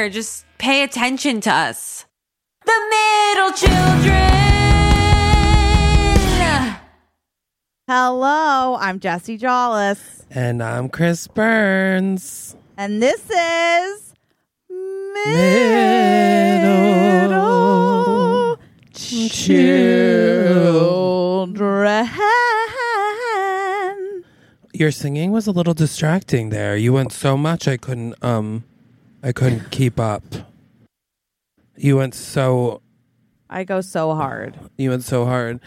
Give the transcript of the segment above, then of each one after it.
right here. Just pay attention to us. The middle children. Hello, I'm Jessie Jolles, And I'm Chris Burns. and this is Middle Children. Your singing was a little distracting there. You went so much I couldn't um I couldn't keep up. You went so I go so hard. you went so hard.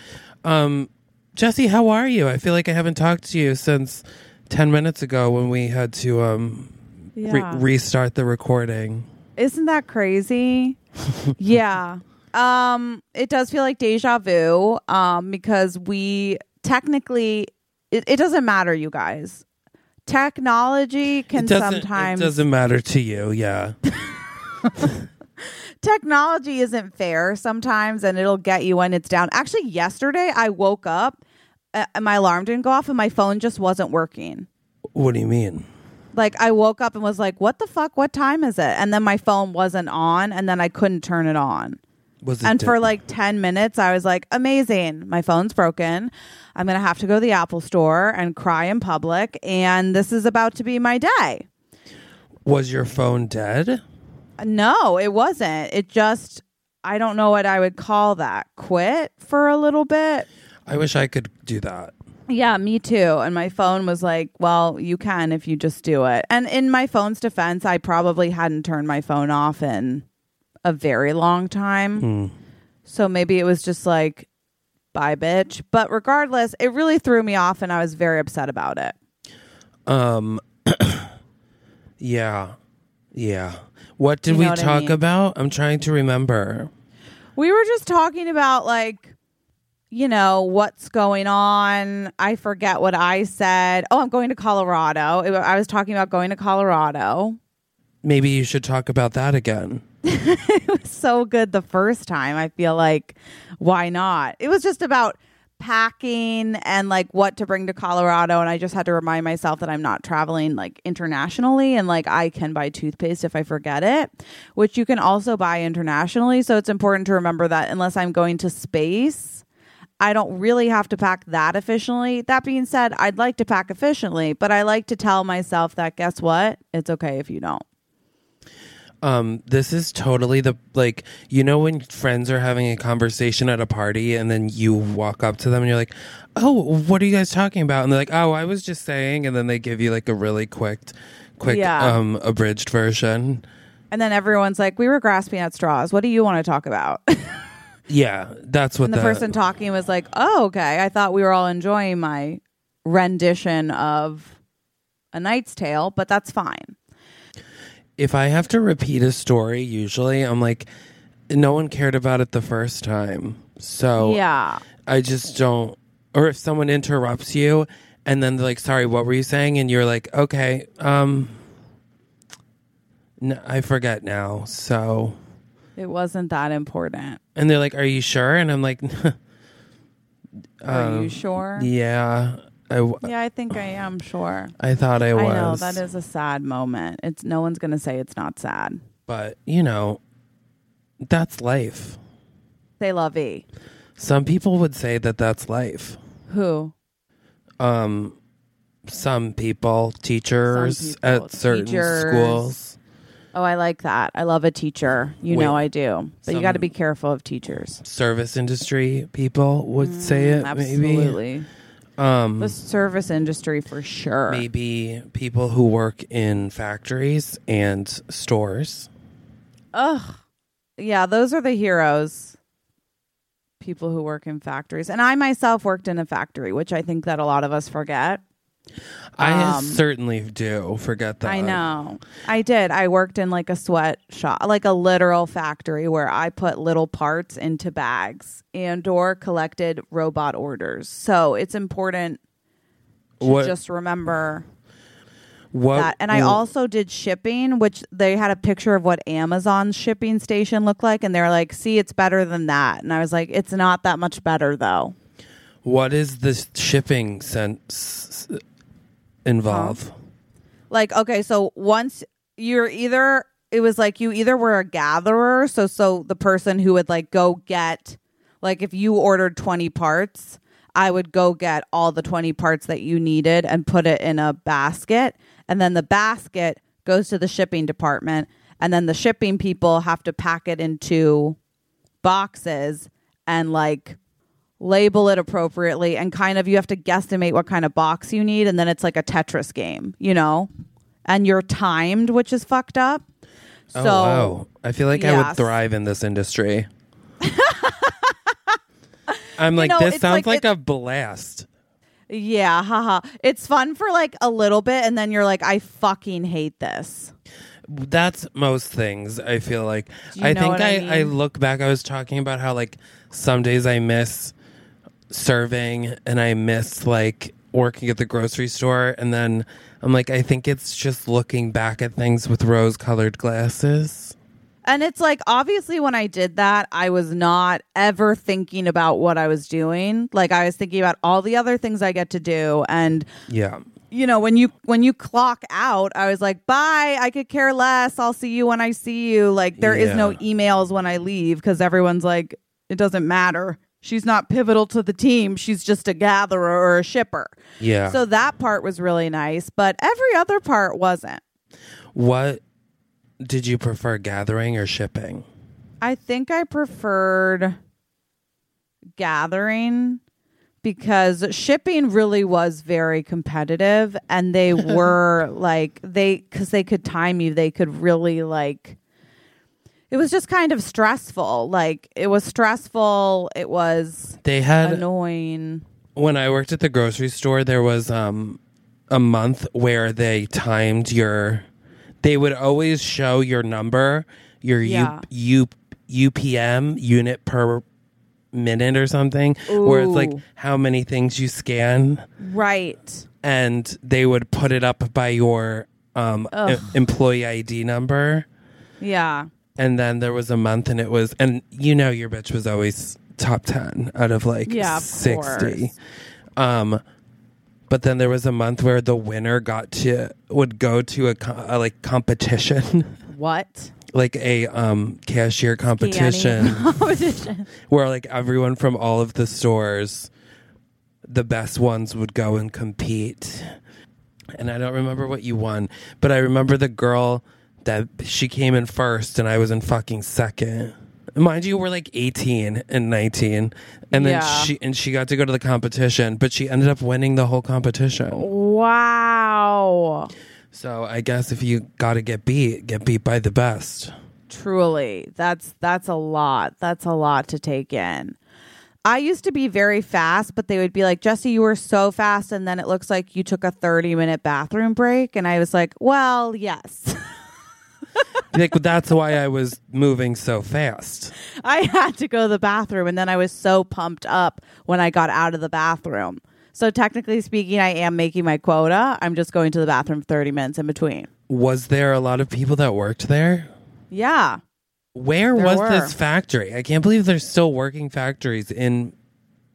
Um Jessie, how are you? I feel like I haven't talked to you since 10 minutes ago when we had to um re- Yeah. restart the recording. Isn't that crazy? yeah. Um, it does feel like deja vu. Um, because we technically it, it doesn't matter, you guys. Technology can doesn't sometimes it doesn't matter to you, yeah. technology isn't fair sometimes and it'll get you when it's down. Actually, yesterday I woke up uh, and my alarm didn't go off and my phone just wasn't working. what do you mean? Like I woke up and was like, "What the fuck? What time is it?" And then my phone wasn't on and then I couldn't turn it on. Was it And for like 10 minutes I was like, "Amazing. My phone's broken. I'm going to have to go to the Apple store and cry in public and this is about to be my day." was your phone dead? No, it wasn't. It just I don't know what I would call that. Quit for a little bit. I wish I could do that. Yeah, me too. And my phone was like, well, you can if you just do it. And in my phone's defense, I probably hadn't turned my phone off in a very long time. Hmm. So maybe it was just like, bye, bitch. But regardless, it really threw me off and I was very upset about it. Um Yeah. Yeah. What did You we know what I talk mean. about? I'm trying to remember. We were just talking about like, you know, what's going on. I forget what I said. Oh, I'm going to Colorado. It- I was talking about going to Colorado. Maybe you should talk about that again. so good the first time. I feel like why not? It was just about packing and like what to bring to Colorado and I just had to remind myself that I'm not traveling like internationally and like I can buy toothpaste if I forget it, which you can also buy internationally, so it's important to remember that unless I'm going to space, I don't really have to pack that efficiently. That being said, I'd like to pack efficiently, but I like to tell myself that guess what? It's okay if you don't. Um this is totally the like you know when friends are having a conversation at a party and then you walk up to them and you're like, "Oh, what are you guys talking about?" And they're like, "Oh, I was just saying." And then they give you like a really quick quick Yeah. um abridged version. And then everyone's like, "We were grasping at straws. What do you want to talk about?" Yeah, that's what and the, person talking was like, "Oh, okay. I thought we were all enjoying my rendition of A Knight's Tale, but that's fine." If I have to repeat a story, usually I'm like, no one cared about it the first time. So Yeah. I just don't. Or if someone interrupts you and then they're like, sorry, what were you saying? And you're like, okay, um, no, I forget now. So, It wasn't that important. and they're like, are you sure? And I'm like, Are um, you sure? yeah, I, w- Yeah, I think I am sure. I thought I was. I know that is a sad moment. It's no one's going to say it's not sad. But, you know, that's life. Say lovey. Some people would say that that's life. Who? um some people teachers Some people, at certain teachers. schools Oh, I like that. I love a teacher. You Wait. know I do. But you got to be careful of teachers. service industry people would say it maybe Absolutely. Um The service industry for sure. maybe people who work in factories and stores Ugh. Yeah, those are the heroes. People who work in factories. And I myself worked in a factory, which I think that a lot of us forget. I Um, certainly do forget that I know. I did. I worked in like a sweat shop, like a literal factory where I put little parts into bags and or collected robot orders. So it's important to what just remember what that. And I also did shipping, which they had a picture of what Amazon's shipping station looked like, and they're like, "See, it's better than that." And I was like, "It's not that much better, though." what is the shipping sense involve. Like, okay, so once you're either it was like you either were a gatherer, so so the person who would like go get like if you ordered 20 parts, I would go get all the 20 parts that you needed and put it in a basket, and then the basket goes to the shipping department, and then the shipping people have to pack it into boxes and like label it appropriately and kind of you have to guesstimate what kind of box you need and then it's like a Tetris game, you know? And you're timed, which is fucked up. Oh, so oh wow! I feel like I would thrive in this industry. I'm like, know, this sounds like like, a blast. yeah, haha. It's fun for like a little bit and then you're like I fucking hate this. That's most things. I feel like. You I think I, I I, look back. I was talking about how like some days I miss serving and I miss like working at the grocery store, and then I'm like, I think it's just looking back at things with rose-colored glasses. And it's like obviously when I did that, I was not ever thinking about what I was doing. Like I was thinking about all the other things I get to do and Yeah. you know, when you when you clock out, I was like, "Bye, I could care less. I'll see you when I see you." Like there is no emails when I leave cuz everyone's like, "It doesn't matter. She's not pivotal to the team. She's just a gatherer or a shipper." Yeah. So that part was really nice, but every other part wasn't. what did you prefer, gathering or shipping? I think I preferred gathering because shipping really was very competitive and they were like they cuz they could time you they could really like it was just kind of stressful. Like it was stressful. It was They had annoying. When I worked at the grocery store, there was um a month where they timed your. They would always show your number, your Yeah. U, U UPM unit per minute or something, where it's like how many things you scan, right. And they would put it up by your um e- employee ID number. yeah And then there was a month, and it was, and you know, your bitch was always top ten out of like Yeah, of sixty. course. Um, but then there was a month where the winner got to would go to a, a like competition, what like a um cashier competition, competition where like everyone from all of the stores, the best ones would go and compete. And I don't remember what you won, but I remember the girl that she came in first and I was in fucking second. Mind you, we're like 18 and 19. And then Yeah. she and she got to go to the competition, but she ended up winning the whole competition. wow So I guess if you got to get beat, get beat by the best. truly that's that's a lot that's a lot to take in i used to be very fast but they would be like jessie you were so fast and then it looks like you took a 30 minute bathroom break and i was like well yes like that's why I was moving so fast. i had to go to the bathroom and then i was so pumped up when i got out of the bathroom so technically speaking i am making my quota i'm just going to the bathroom 30 minutes in between Was there a lot of people that worked there? yeah Where There was were. this factory? I can't believe there's still working factories in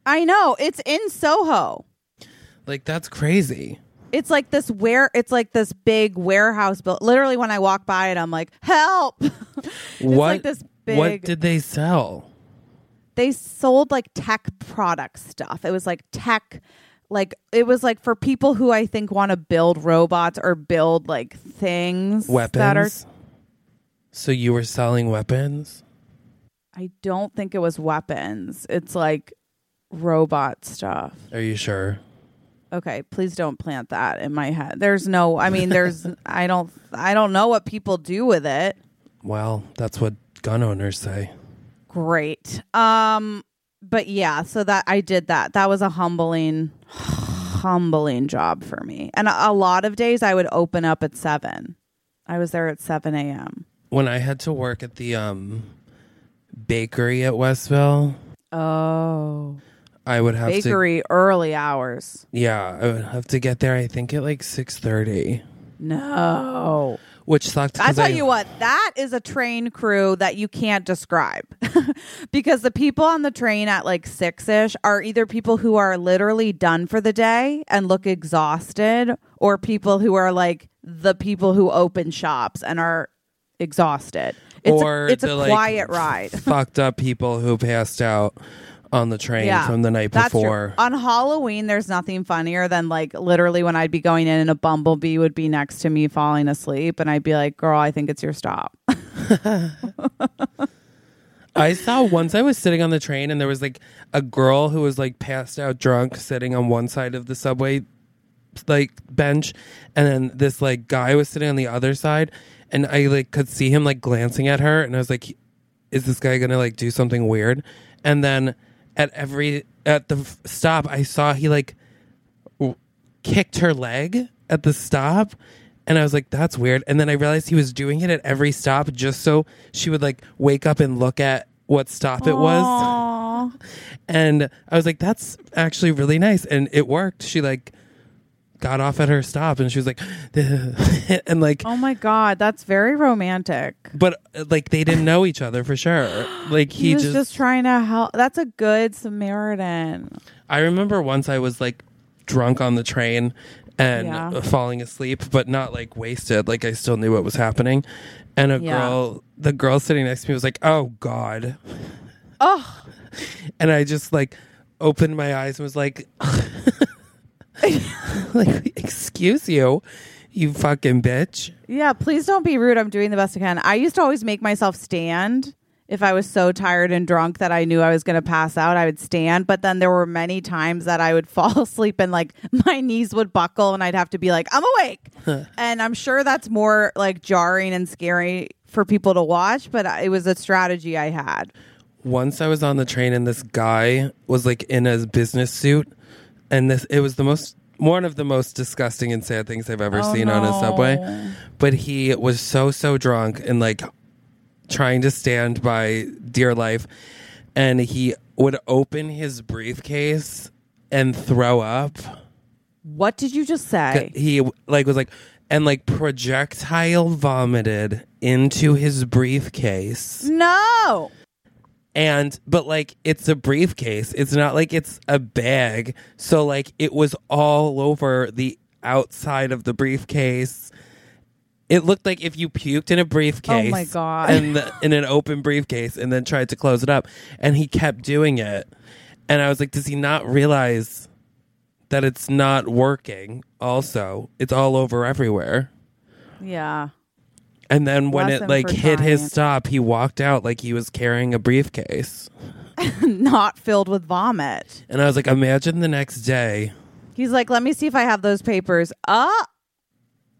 i know it's in soho like that's crazy. It's like this where it's like this big warehouse built. Literally, when I walk by it, I'm like, "Help!" it's what like this big. what did they sell? they sold like tech product stuff. It was like tech, like it was like for people who I think want to build robots or build like things Weapons. that are. so you were selling weapons? I don't think it was weapons. It's like robot stuff. Are you sure? Okay, please don't plant that in my head. There's no. I mean, there's. I don't. I don't know what people do with it. Well, that's what gun owners say. great um but yeah so that i did that that was a humbling humbling job for me and a, a lot of days i would open up at 7 i was there at 7 a.m When I had to work at the um bakery at Westville, oh I would have to bakery early hours Yeah, I would have to get there I think at like 6:30, no which sucked I 'cause tell you what, that is a train crew that you can't describe. because the people on the train at like six ish are either people who are literally done for the day and look exhausted, or people who are like the people who open shops and are exhausted. It's or a, it's the, a like, quiet ride. fucked up people who passed out on the train Yeah, from the night true. before. On Halloween, there's nothing funnier than like literally when I'd be going in and a bumblebee would be next to me falling asleep, and I'd be like, "Girl, I think it's your stop." I saw once I was sitting on the train and there was like a girl who was like passed out drunk sitting on one side of the subway like bench and then this like guy was sitting on the other side and I like could see him like glancing at her and I was like is this guy going to like do something weird? And then at every at the f- stop I saw he like w- kicked her leg at the stop and I was like that's weird. And then I realized he was doing it at every stop just so she would like wake up and look at what stop it was. Aw. and I was like that's actually really nice and it worked. She like got off at her stop and she was like and like Oh my god, that's very romantic. but uh, like they didn't know each other for sure like He, he, was just, just, trying to help. That's a good Samaritan. I remember once I was like drunk on the train and Yeah. falling asleep, but not like wasted. Like I still knew what was happening. And a Yeah. girl, the girl sitting next to me was like, "Oh God," Oh, and I just like opened my eyes and was like, "Like, excuse you, you fucking bitch." yeah. Please don't be rude. I'm doing the best I can. I used to always make myself stand if I was so tired and drunk that I knew I was going to pass out. I would stand, but then there were many times that I would fall asleep and like my knees would buckle and I'd have to be like, "I'm awake." and I'm sure that's more like jarring and scary for people to watch, but it was a strategy I had. Once I was on the train and this guy was like in a business suit, and this it was the most one of the most disgusting and sad things I've ever Oh, seen on a subway. But he was so so drunk and like trying to stand by dear life, and he would open his briefcase and throw up. What did you just say? He like was like and like projectile vomited into his briefcase. No. And but like it's a briefcase. It's not like it's a bag. So like it was all over the outside of the briefcase. It looked like if you puked in a briefcase Oh my God. and the, in an open briefcase and then tried to close it up and he kept doing it. And i was like does he not realize that it's not working? Also it's all over everywhere. Yeah. And then when it like for hit his trying. stop he walked out like he was carrying a briefcase Not filled with vomit. And I was like, imagine the next day. He's like, let me see if I have those papers. Ah,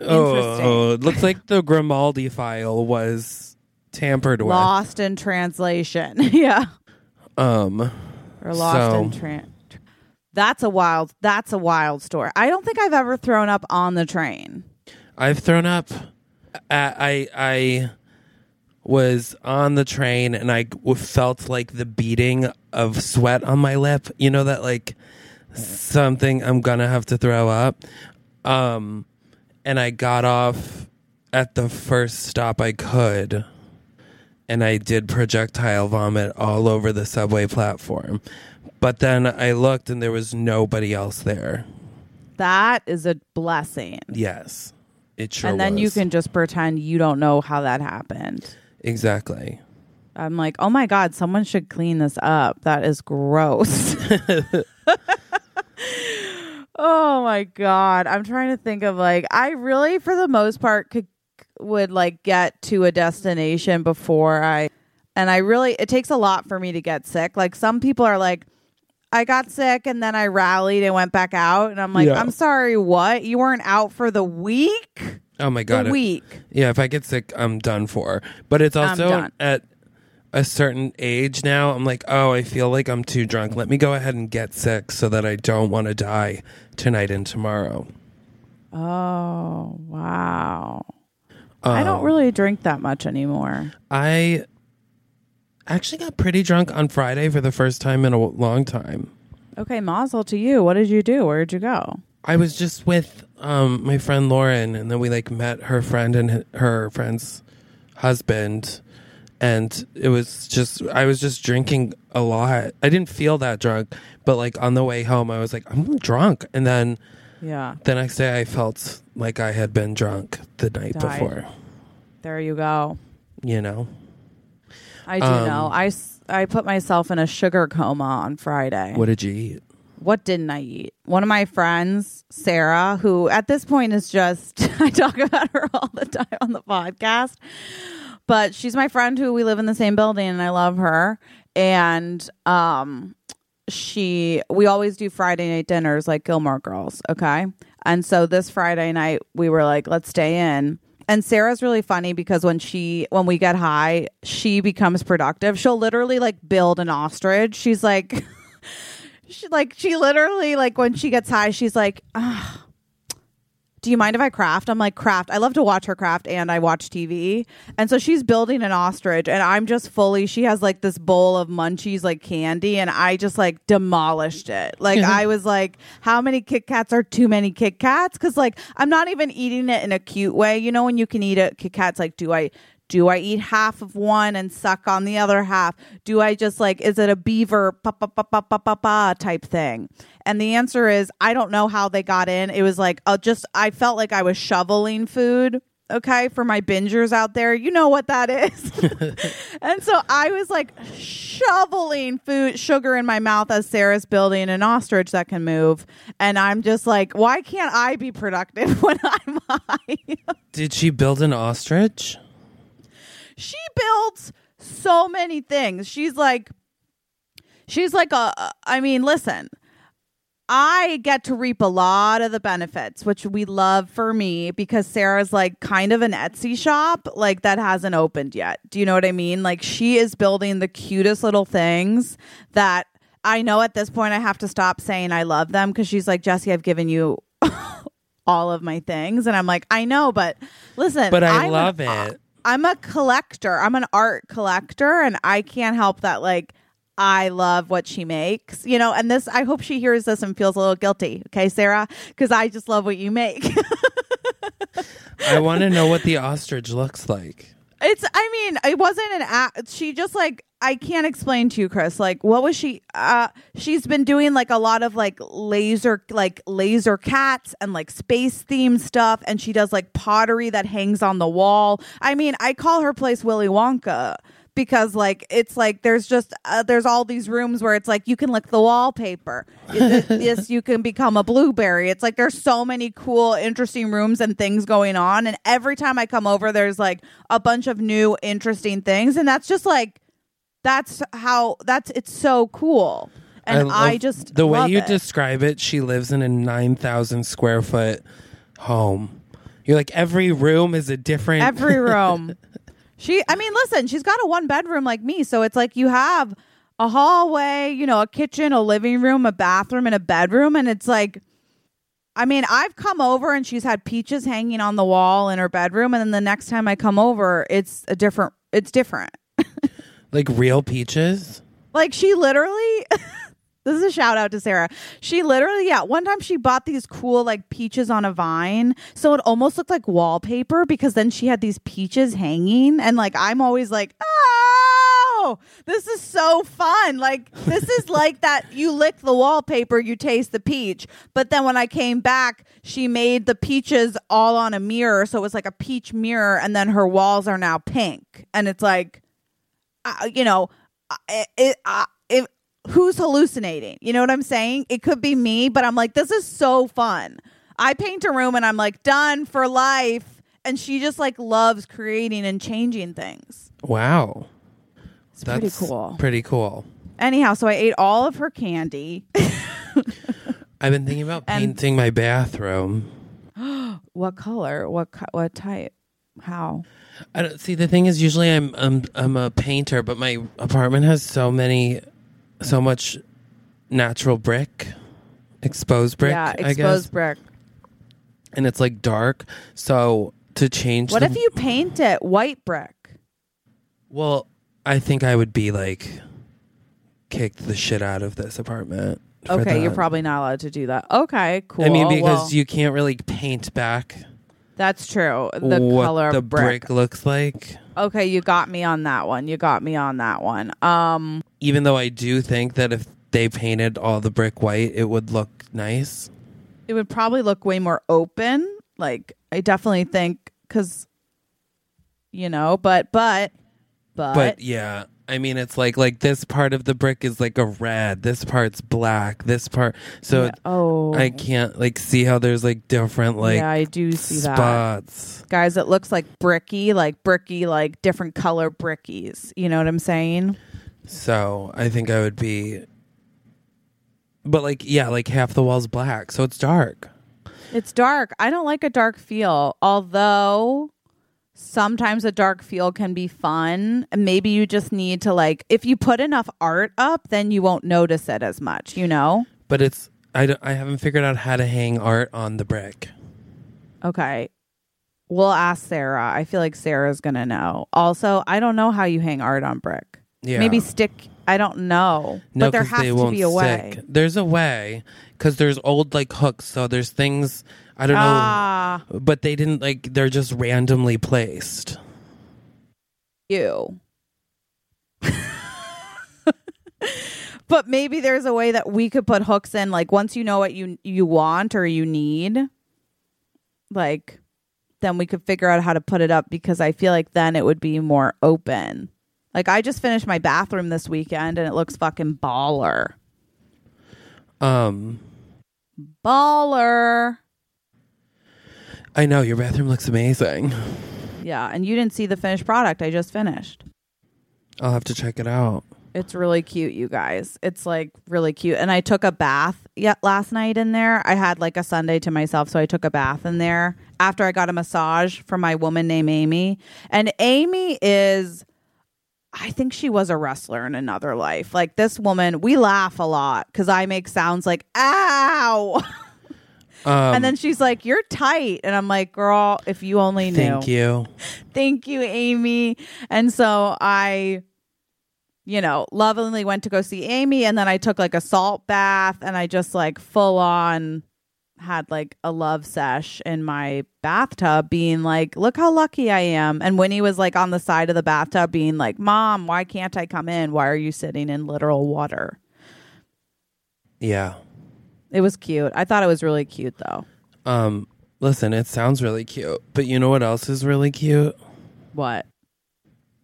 Oh, it looks like the Grimaldi file was tampered with. lost in translation. yeah. Um, Or lost in So- tran That's a wild that's a wild story. I don't think I've ever thrown up on the train. I've thrown up. I I, I was on the train and I felt like the beating of sweat on my lip. You know that like something I'm gonna have to throw up. Um, and I got off at the first stop I could. And I did projectile vomit all over the subway platform. But then I looked and there was nobody else there. That is a blessing. Yes. It sure and then you can just pretend you don't know how that happened. Exactly. I'm like, oh my God, someone should clean this up. That is gross. oh my God. I'm trying to think of like, I really, for the most part, could would like get to a destination before I, and I really, it takes a lot for me to get sick. Like some people are like, I got sick and then I rallied and went back out. And I'm like, Yeah. I'm sorry, what? You weren't out for the week? Oh my god. the week. Yeah, if I get sick, I'm done for. But it's I'm also done. at a certain age now, I'm like, oh, I feel like I'm too drunk. Let me go ahead and get sick so that I don't want to die tonight and tomorrow. Oh, wow. I don't Um, really drink that much anymore. I actually got pretty drunk on Friday for the first time in a long time. Okay, Mazel to you. What did you do? Where did you go? I was just with um, my friend Lauren, and then we like met her friend and her friend's husband, and it was just I was just drinking a lot. I didn't feel that drunk, but like on the way home, I was like, I'm drunk, and then Yeah, the next day, I felt like I had been drunk the night Died. before. there you go. you know. I do Um, know. I, s- I put myself in a sugar coma on Friday. What did you eat? What didn't I eat? One of my friends, Sarah, who at this point is just, I talk about her all the time on the podcast, but she's my friend who we live in the same building and I love her. And, um, she, we always do Friday night dinners like Gilmore Girls. Okay. And so this Friday night, we were like, let's stay in. And Sarah's really funny because when she when we get high, she becomes productive. She'll literally like build an ostrich. She's like she like she literally like when she gets high, she's like, ah, "Do you mind if I craft?" I'm like, "Craft." I love to watch her craft, and I watch TV. And so she's building an ostrich, and I'm just fully. She has like this bowl of munchies, like candy, and I just like demolished it. Like mm-hmm. I was like, "How many Kit Kats are too many Kit Kats?" Because like I'm not even eating it in a cute way. You know, when you can eat a Kit Kats, like, do I? Do I eat half of one and suck on the other half? Do I just like, is it a beaver pa pa pa pa pa pa pa type thing? And the answer is, I don't know how they got in. It was like, uh, just, I felt like I was shoveling food. Okay. For my bingers out there, you know what that is. and so I was like shoveling food, sugar in my mouth as Sarah's building an ostrich that can move. And I'm just like, why can't I be productive when I'm high? Did she build an ostrich? She builds so many things. She's like, she's like a. I mean, listen, I get to reap a lot of the benefits, which we love for me because Sarah's like kind of an Etsy shop, like that hasn't opened yet. Do you know what I mean? Like she is building the cutest little things that I know at this point I have to stop saying I love them because she's like, Jessie, I've given you. all of my things and I'm like I know but listen But I an- love it. I'm a collector. I'm an art collector, and I can't help that. Like, I love what she makes, you know. And this, I hope she hears this and feels a little guilty. Okay, Sarah, because I just love what you make. I want to know what the ostrich looks like. It's, I mean, it wasn't an act. She just like, I can't explain to you, Chris. Like, what was she? Uh, she's been doing like a lot of like laser, like laser cats and like space theme stuff, and she does like pottery that hangs on the wall. I mean, I call her place Willy Wonka because like it's like there's just uh, there's all these rooms where it's like you can lick the wallpaper yes you can become a blueberry it's like there's so many cool interesting rooms and things going on and every time i come over there's like a bunch of new interesting things and that's just like that's how that's it's so cool and i, love- just the way you it. describe it. She lives in a nine thousand square foot home. You're like every room is a different. every room. She, I mean, listen, she's got a one bedroom like me, so it's like you have a hallway, you know, a kitchen, a living room, a bathroom, and a bedroom, and it's like. I mean, I've come over and she's had peaches hanging on the wall in her bedroom, and then the next time I come over, it's a different. It's different. like real peaches. Like she literally This is a shout out to Sarah. She literally, yeah, one time she bought these cool like peaches on a vine. So it almost looked like wallpaper because then she had these peaches hanging. And like, I'm always like, oh, this is so fun. Like, this is like that you lick the wallpaper, you taste the peach. But then when I came back, she made the peaches all on a mirror. So it was like a peach mirror. And then her walls are now pink. And it's like, uh, you know, it, it, uh, it, who's hallucinating? You know what I'm saying? It could be me, but I'm like, this is so fun. I paint a room and I'm like, done for life. And she just like loves creating and changing things. Wow. It's pretty cool. Pretty cool. Anyhow, so I ate all of her candy. I've been thinking about And- painting my bathroom. what color? What co- what type? How? I don't see. The thing is, usually I'm I'm I'm a painter, but my apartment has so many, so much natural brick, exposed brick. yeah, I guess, exposed brick. and it's like dark. So to change, What the, if you paint it white brick? Well, I think I would be like kicked the shit out of this apartment. Okay, you're probably not allowed to do that. Okay, cool. I mean, because Well, you can't really paint back that's true. The what color the brick. brick looks like. Okay, you got me on that one. You got me on that one. Um, Even though I do think that if they painted all the brick white, it would look nice. it would probably look way more open. Like I definitely think because you know, but but but, But yeah, I mean, it's like like this part of the brick is like a red. This part's black. This part, so Yeah. oh I can't like see how there's like different like yeah, I do see that. spots. Guys, it looks like bricky, like bricky, like different color brickies. You know what I'm saying? So I think I would be, but like yeah, like half the wall's black, so it's dark. It's dark. I don't like a dark feel, although sometimes a dark feel can be fun. Maybe you just need to like if you put enough art up, then you won't notice it as much, you know? But it's I, don't- I haven't figured out how to hang art on the brick. Okay. We'll ask Sarah. I feel like Sarah's going to know. Also, I don't know how you hang art on brick. Yeah, Maybe stick I don't know. no, but there has to be a way. stick. There's a way because there's old like hooks, so there's things I don't know, Ah, but they didn't like they're just randomly placed. you. but maybe there's a way that we could put hooks in like once you know what you you want or you need like then we could figure out how to put it up because I feel like then it would be more open. Like I just finished my bathroom this weekend and it looks fucking baller. Um, Baller. I know your bathroom looks amazing. Yeah, and you didn't see the finished product I just finished. I'll have to check it out. It's really cute, you guys. It's like really cute. And I took a bath yet last night in there. I had like a Sunday to myself, so I took a bath in there after I got a massage from my woman named Amy. And Amy is I think she was a wrestler in another life. Like this woman, we laugh a lot cuz I make sounds like ow. Um, and then she's like, "You're tight." And I'm like, "Girl, if you only knew." thank you. thank you amy and so i you know lovingly went to go see amy and then i took like a salt bath and i just like full on had like a love sesh in my bathtub being like look how lucky i am and winnie was like on the side of the bathtub being like mom why can't i come in why are you sitting in literal water Yeah. It was cute i thought it was really cute though Um, listen, it sounds really cute, but you know what else is really cute? what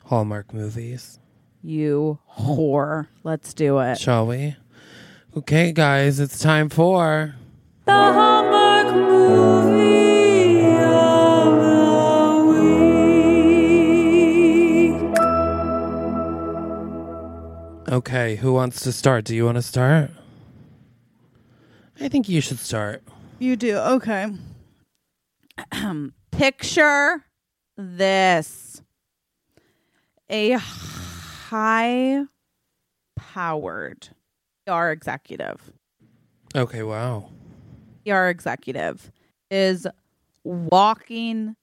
Hallmark movies. you whore let's do it Shall we? Okay, guys, it's time for. The Hallmark movie of the week. Okay, who wants to start? Do you want to start? I think you should start. You do. Okay. Picture this a high powered PR executive. Okay, wow. PR executive is walking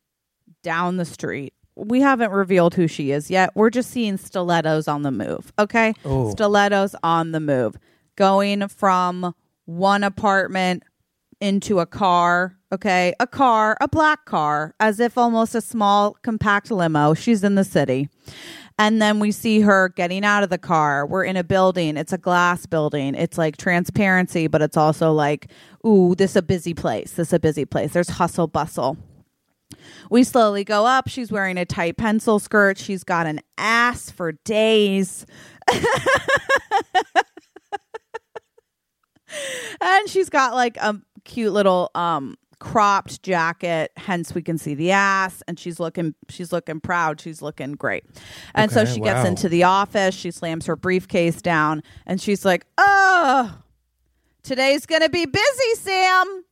down the street. We haven't revealed who she is yet. We're just seeing stilettos on the move. Okay. Oh. Stilettos on the move. Going from one apartment into a car. Okay. A car, a black car, as if almost a small, compact limo. She's in the city. And then we see her getting out of the car. We're in a building. It's a glass building. It's like transparency, but it's also like, ooh, this is a busy place. This is a busy place. There's hustle bustle. We slowly go up. She's wearing a tight pencil skirt. She's got an ass for days. and she's got like a cute little um cropped jacket hence we can see the ass and she's looking she's looking proud. She's looking great. And so Okay, she gets into the office she slams her briefcase down and she's like oh today's gonna be busy sam.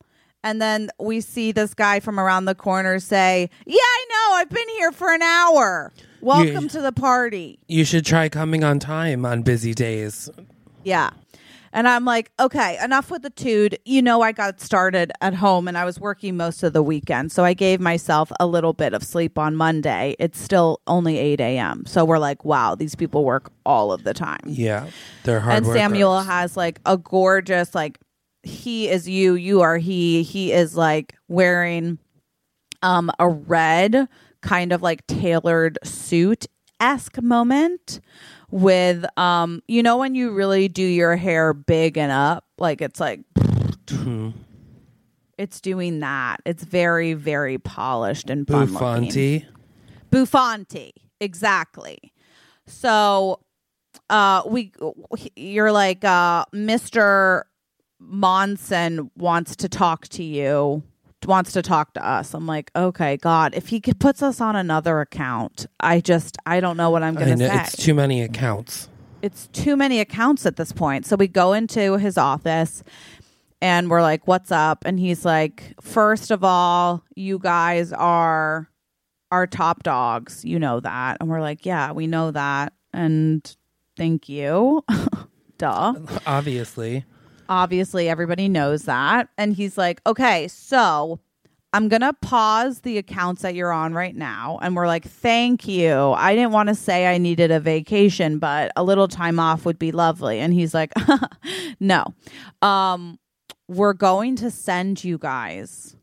And then we see this guy from around the corner say yeah i know i've been here for an hour. Welcome You- to the party. You should try coming on time on busy days. yeah. And I'm like, okay, enough with the tude. You know, I got started at home and I was working most of the weekend. So I gave myself a little bit of sleep on Monday. It's still only 8 a.m. So we're like, wow, these people work all of the time. Yeah, they're hard and Samuel has like a gorgeous, like, he is you, you are he. He is like wearing um a red kind of like tailored suit esque moment with um you know when you really do your hair big and up like it's like Mhm. it's doing that it's very very polished and Buffonti. Buffonti, exactly. So, uh, we, you're like, uh, Mister Monson wants to talk to you, wants to talk to us. I'm like, okay, God, if he puts us on another account, I just, I don't know what I'm gonna know, say it's too many accounts. it's too many accounts at this point. So we go into his office and we're like, "What's up?" And he's like, first of all, you guys are our top dogs. You know that." And we're like, "Yeah, we know that." And thank you. Duh. Obviously. Obviously, everybody knows that. And he's like, "Okay, so I'm going to pause the accounts that you're on right now. And we're like, thank you. I didn't want to say I needed a vacation, but a little time off would be lovely. And he's like, no. Um, we're going to send you guys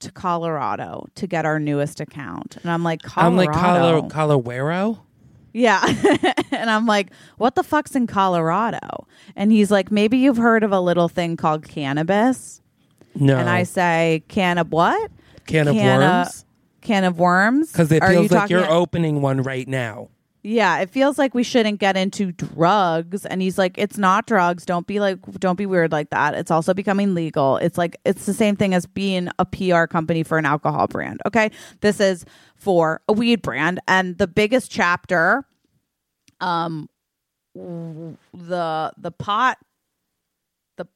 to Colorado to get our newest account. And I'm like, Colorado. I'm like Colo- Colorado. Yeah. and I'm like, what the fuck's in Colorado? And he's like, maybe you've heard of a little thing called cannabis. No. And I say, can of what? can of can of- worms. Can of worms? Because it Are you feels like you're opening one right now. Yeah, it feels like we shouldn't get into drugs. And he's like, it's not drugs. Don't be like, don't be weird like that. It's also becoming legal. It's like, it's the same thing as being a PR company for an alcohol brand. Okay. This is for a weed brand. And the biggest chapter, um, the, the pot, the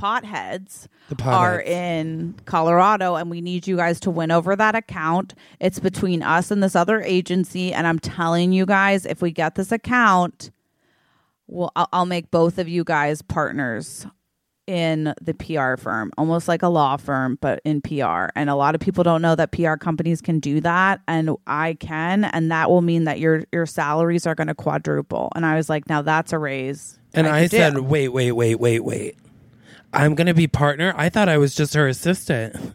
potheads The pot are potheads. in Colorado and we need you guys to win over that account. It's between us and this other agency and I'm telling you guys if we get this account, well I'll, I'll make both of you guys partners in the PR firm, almost like a law firm but in PR. And a lot of people don't know that PR companies can do that and I can and that will mean that your your salaries are going to quadruple. And I was like, "Now that's a raise." And I, do. said, wait, wait, wait, wait, wait. I'm going to be partner? I thought I was just her assistant.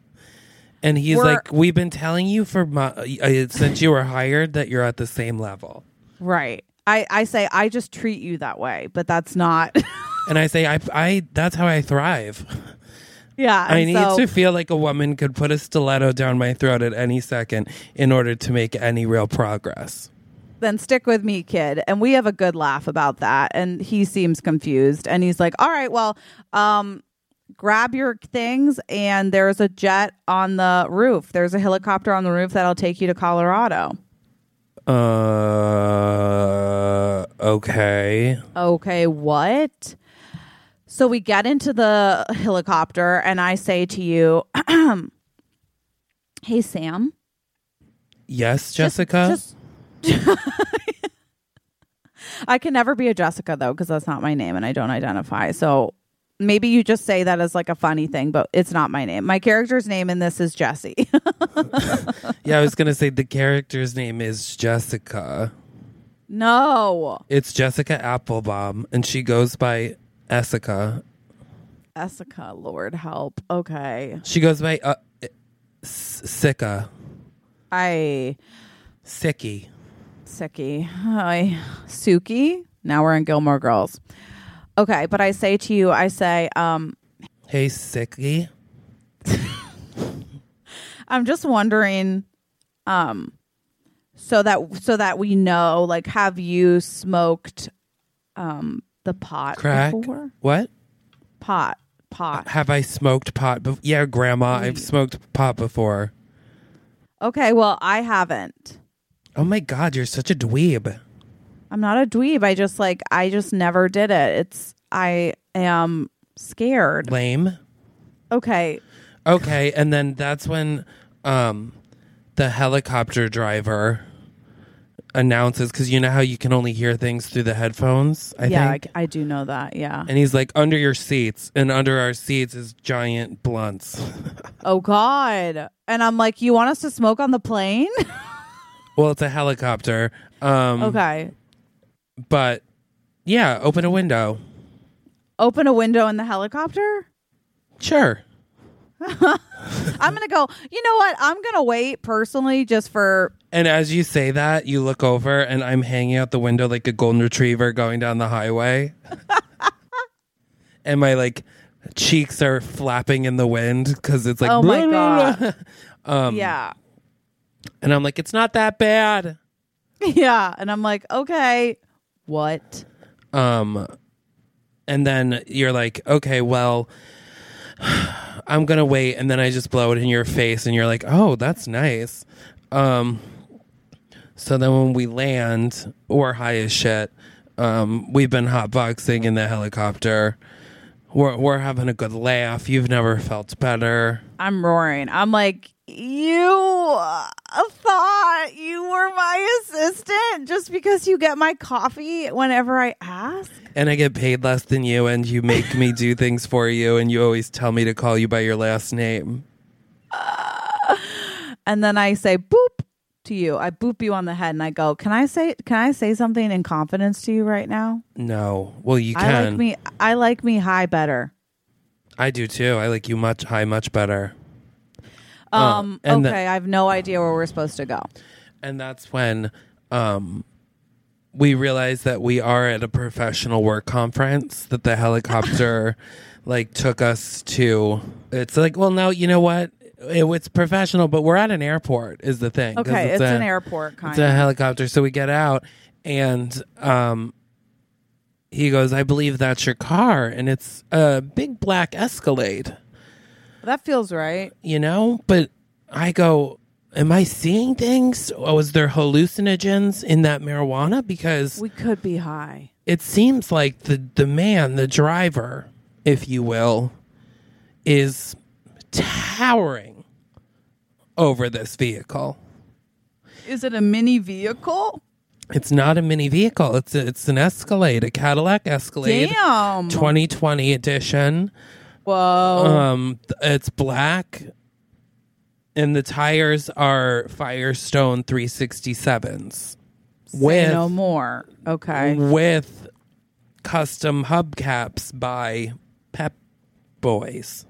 And he's We're- like, we've been telling you for mo- uh, since you were hired that you're at the same level. Right. I, I say I just treat you that way, but that's not. And I say, I, I, that's how I thrive. yeah. I need so- to feel like a woman could put a stiletto down my throat at any second in order to make any real progress. Then stick with me, kid. And we have a good laugh about that. And he seems confused. And he's like, all right, well, um, grab your things. And there's a jet on the roof. There's a helicopter on the roof that'll take you to Colorado. Uh, okay. Okay, what? So we get into the helicopter, and I say to you, hey, Sam. Yes, Jessica. Just- I can never be a Jessica though because that's not my name and I don't identify. So maybe you just say that as like a funny thing, but it's not my name. My character's name in this is Jessie. yeah, I was going to say the character's name is Jessica. no, It's Jessica Applebaum, and she goes by Essica. Essica. Lord help. Okay, She goes by uh. I Sicky. Sicky. Hi, Suki. Now we're in Gilmore Girls. Okay, but I say to you, I say, um, Hey, Sicky. I'm just wondering, um, so that so that we know, like, have you smoked, um, the pot Crack. before? What? Pot, pot. Have I smoked pot? Bef- yeah, Grandma, I've smoked pot before. Okay, well, I haven't. Oh my God, you're such a dweeb. I'm not a dweeb. I just like I just never did it. It's I am scared. Lame. Okay, Okay, and then that's when um the helicopter driver announces because you know how you can only hear things through the headphones. I yeah, think. I, I do know that. Yeah. and he's like, under your seats, and under our seats is giant blunts. Oh God. And I'm like, you want us to smoke on the plane? well, it's a helicopter. Um, okay. But yeah, open a window. Open a window in the helicopter. Sure. I'm gonna go. You know what? I'm gonna wait personally, just for And as you say that, you look over, and I'm hanging out the window like a golden retriever going down the highway. and my like cheeks are flapping in the wind because it's like. Oh my blah, God. blah. Um, yeah. And I'm like, it's not that bad. yeah. And I'm like, okay, what? Um, and then you're like, okay, well, I'm gonna wait, and then I just blow it in your face, and you're like, oh, that's nice. Um, so then when we land, we're high as shit. Um, we've been hotboxing in the helicopter. We're we're having a good laugh. You've never felt better. I'm roaring. I'm like, you uh, thought you were my assistant just because you get my coffee whenever I ask? And I get paid less than you, and you make me do things for you, and you always tell me to call you by your last name. And then I say boop to you. I boop you on the head and I go, "Can I say can I say something in confidence to you right now?" No, well, you can. I like me I like me high better. I do too. I like you much high, much better. Um and okay, the- I have no idea where we're supposed to go. and that's when um we realized that we are at a professional work conference that the helicopter like took us to it's like well no you know what it, it's professional but we're at an airport is the thing 'cause Okay, it's, a, an airport kind it's a helicopter. So we get out and um he goes i believe that's your car and it's a big black escalade. That feels right. you know but i go am i seeing things? Or was there hallucinogens in that marijuana? Because We could be high. it seems like the the man the driver if you will is towering over this vehicle Is it a mini vehicle? it's not a mini vehicle it's a, it's an escalade a cadillac escalade Damn. 2020 edition Whoa. Um, it's black, and the tires are Firestone 367s Say with no more. Okay. with custom hubcaps by Pep Boys.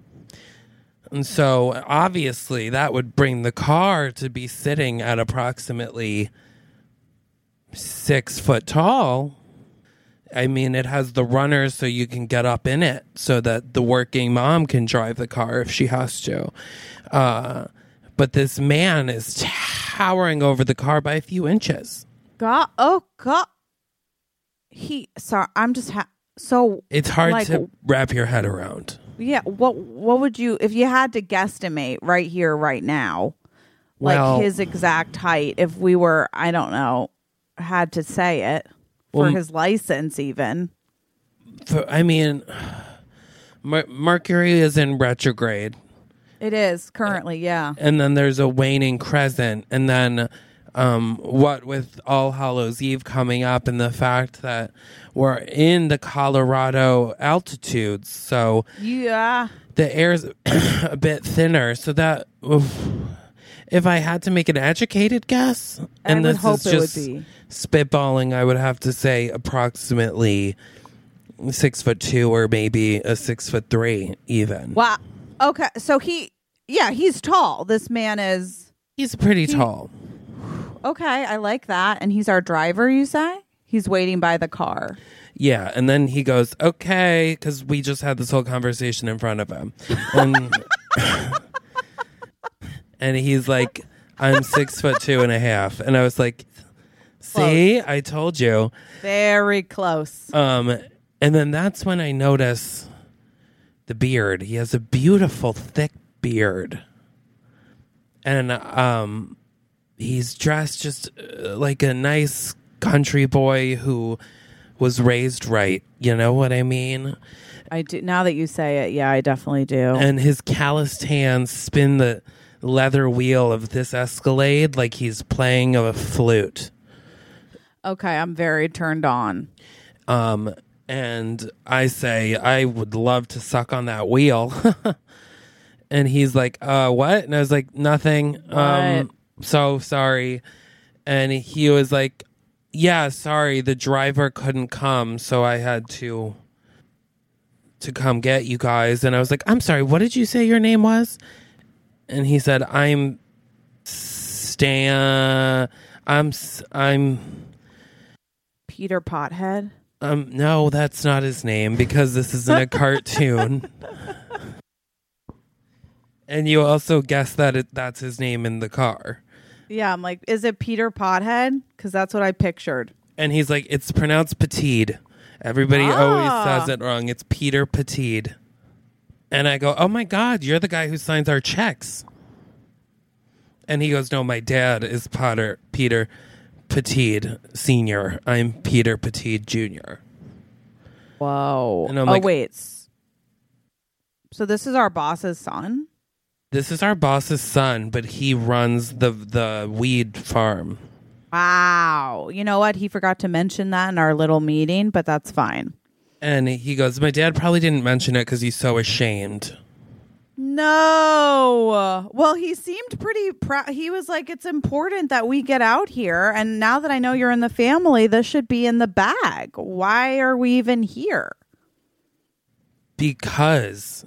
And so obviously that would bring the car to be sitting at approximately six foot tall. I mean, it has the runners so you can get up in it so that the working mom can drive the car if she has to. Uh, but this man is towering over the car by a few inches. God. Oh God. He. Sorry. I'm just. Ha- so It's hard Like- to wrap your head around. Yeah. What What would you if you had to guesstimate right here, right now, like Well- his exact height? If we were, I don't know, had to say it for Well, his license, even. For, I mean, Mer- Mercury is in retrograde, It is currently. Yeah. and then there's a waning crescent, and then um, what with All Hallows Eve coming up, and the fact that we're in the Colorado altitudes, so Yeah. the air's a bit thinner, so that. oof. if I had to make an educated guess, and this is just spitballing, I would have to say approximately six foot two, or maybe a six foot three, even. Wow. Okay. So he. Yeah, he's tall. This man is He's pretty tall. okay. I like that. And he's our driver. You say he's waiting by the car. Yeah, and then he goes, "Okay," because we just had this whole conversation in front of him, and and he's like, "I'm six foot two and a half," and I was like, "See, I told you." Very close. Um, and then that's when I notice the beard. He has a beautiful thick beard, and um, he's dressed just uh, like a nice country boy who was raised right. You know what I mean? I do. Now that you say it, yeah, I definitely do. And his calloused hands spin the leather wheel of this Escalade like he's playing a flute. okay, I'm very turned on. Um, and I say, I would love to suck on that wheel. and he's like, uh, what? And I was like, nothing. Um, so sorry. And he was like, yeah, sorry, the driver couldn't come, so I had to to come get you guys. And I was like, I'm sorry, what did you say your name was? And he said, I'm Stan. I'm I'm Peter Pothead. um, no, that's not his name because this isn't a cartoon. and you also guessed that it, that's his name in the car. Yeah, I'm like, is it Peter Pothead? Because that's what I pictured. And he's like, it's pronounced Petite. Everybody Ah. always says it wrong. It's Peter Petite. And I go, oh my God, you're the guy who signs our checks. And he goes, no, my dad is Potter, Peter Petite Sr. I'm Peter Petite Jr. Whoa. And I'm oh like- wait. S- So this is our boss's son. This is our boss's son, but he runs the the weed farm. Wow. You know what? He forgot to mention that in our little meeting, but that's fine. And he goes, my dad probably didn't mention it because he's so ashamed. No. Well, he seemed pretty proud. He was like, it's important that we get out here. And now that I know you're in the family, this should be in the bag. Why are we even here? Because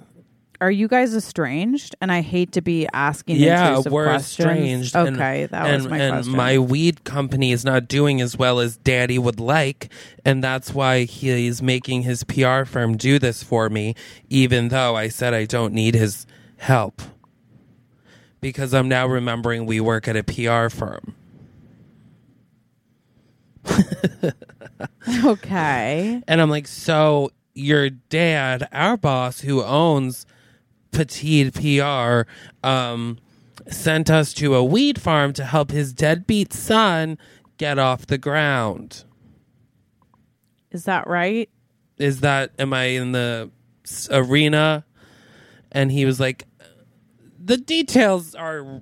Are you guys estranged? And I hate to be asking yeah, we're questions. estranged. and- Okay, that and, was my and question. my weed company is not doing as well as Daddy would like, and that's why he's making his PR firm do this for me, even though I said I don't need his help. Because I'm now remembering we work at a PR firm. okay. And I'm like, so your dad, our boss who owns Petite PR, um, sent us to a weed farm to help his deadbeat son get off the ground. Is that right? Is that, am I in the arena? And he was like, the details are,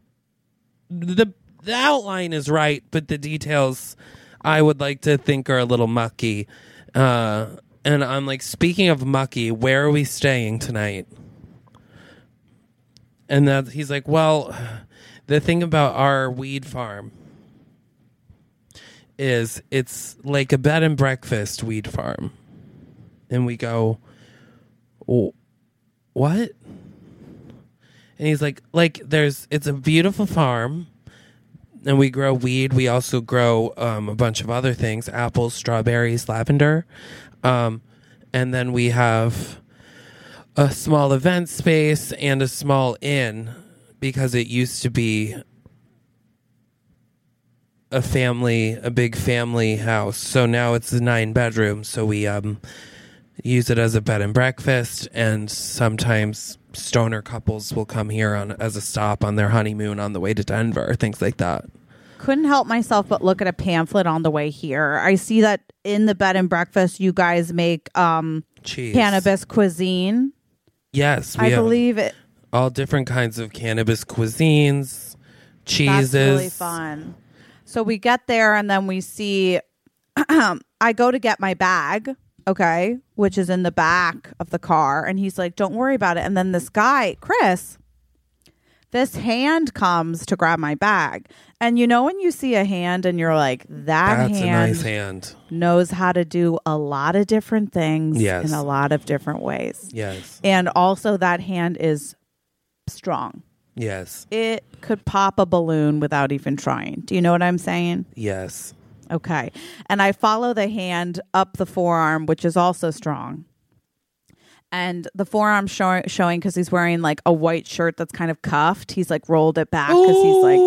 the, the outline is right, but the details I would like to think are a little mucky. Uh, and I'm like, speaking of mucky, where are we staying tonight? And that he's like, well, the thing about our weed farm is it's like a bed and breakfast weed farm. And we go, "Oh, what? And he's like, like there's it's a beautiful farm and we grow weed. We also grow um, a bunch of other things: apples, strawberries, lavender, um, and then we have a small event space and a small inn because it used to be a family, a big family house. So now it's a nine bedroom. So we um, use it as a bed and breakfast, and sometimes stoner couples will come here on as a stop on their honeymoon on the way to Denver, things like that. Couldn't help myself but look at a pamphlet on the way here. I see that in the bed and breakfast you guys make um Cheese, cannabis cuisine. Yes, we I have believe it all different kinds of cannabis cuisines, cheeses. That's really fun. So we get there and then we see I go to get my bag, okay, which is in the back of the car and he's like, "Don't worry about it." And then this guy, Chris, this hand comes to grab my bag. And you know when you see a hand and you're like, "That That's hand, a nice hand. knows how to do a lot of different things Yes. in a lot of different ways." Yes, And also that hand is strong. yes, It could pop a balloon without even trying. Do you know what I'm saying? yes. Okay. And I follow the hand up the forearm, which is also strong. And the forearm show- showing because he's wearing like a white shirt that's kind of cuffed. He's like rolled it back because he's like,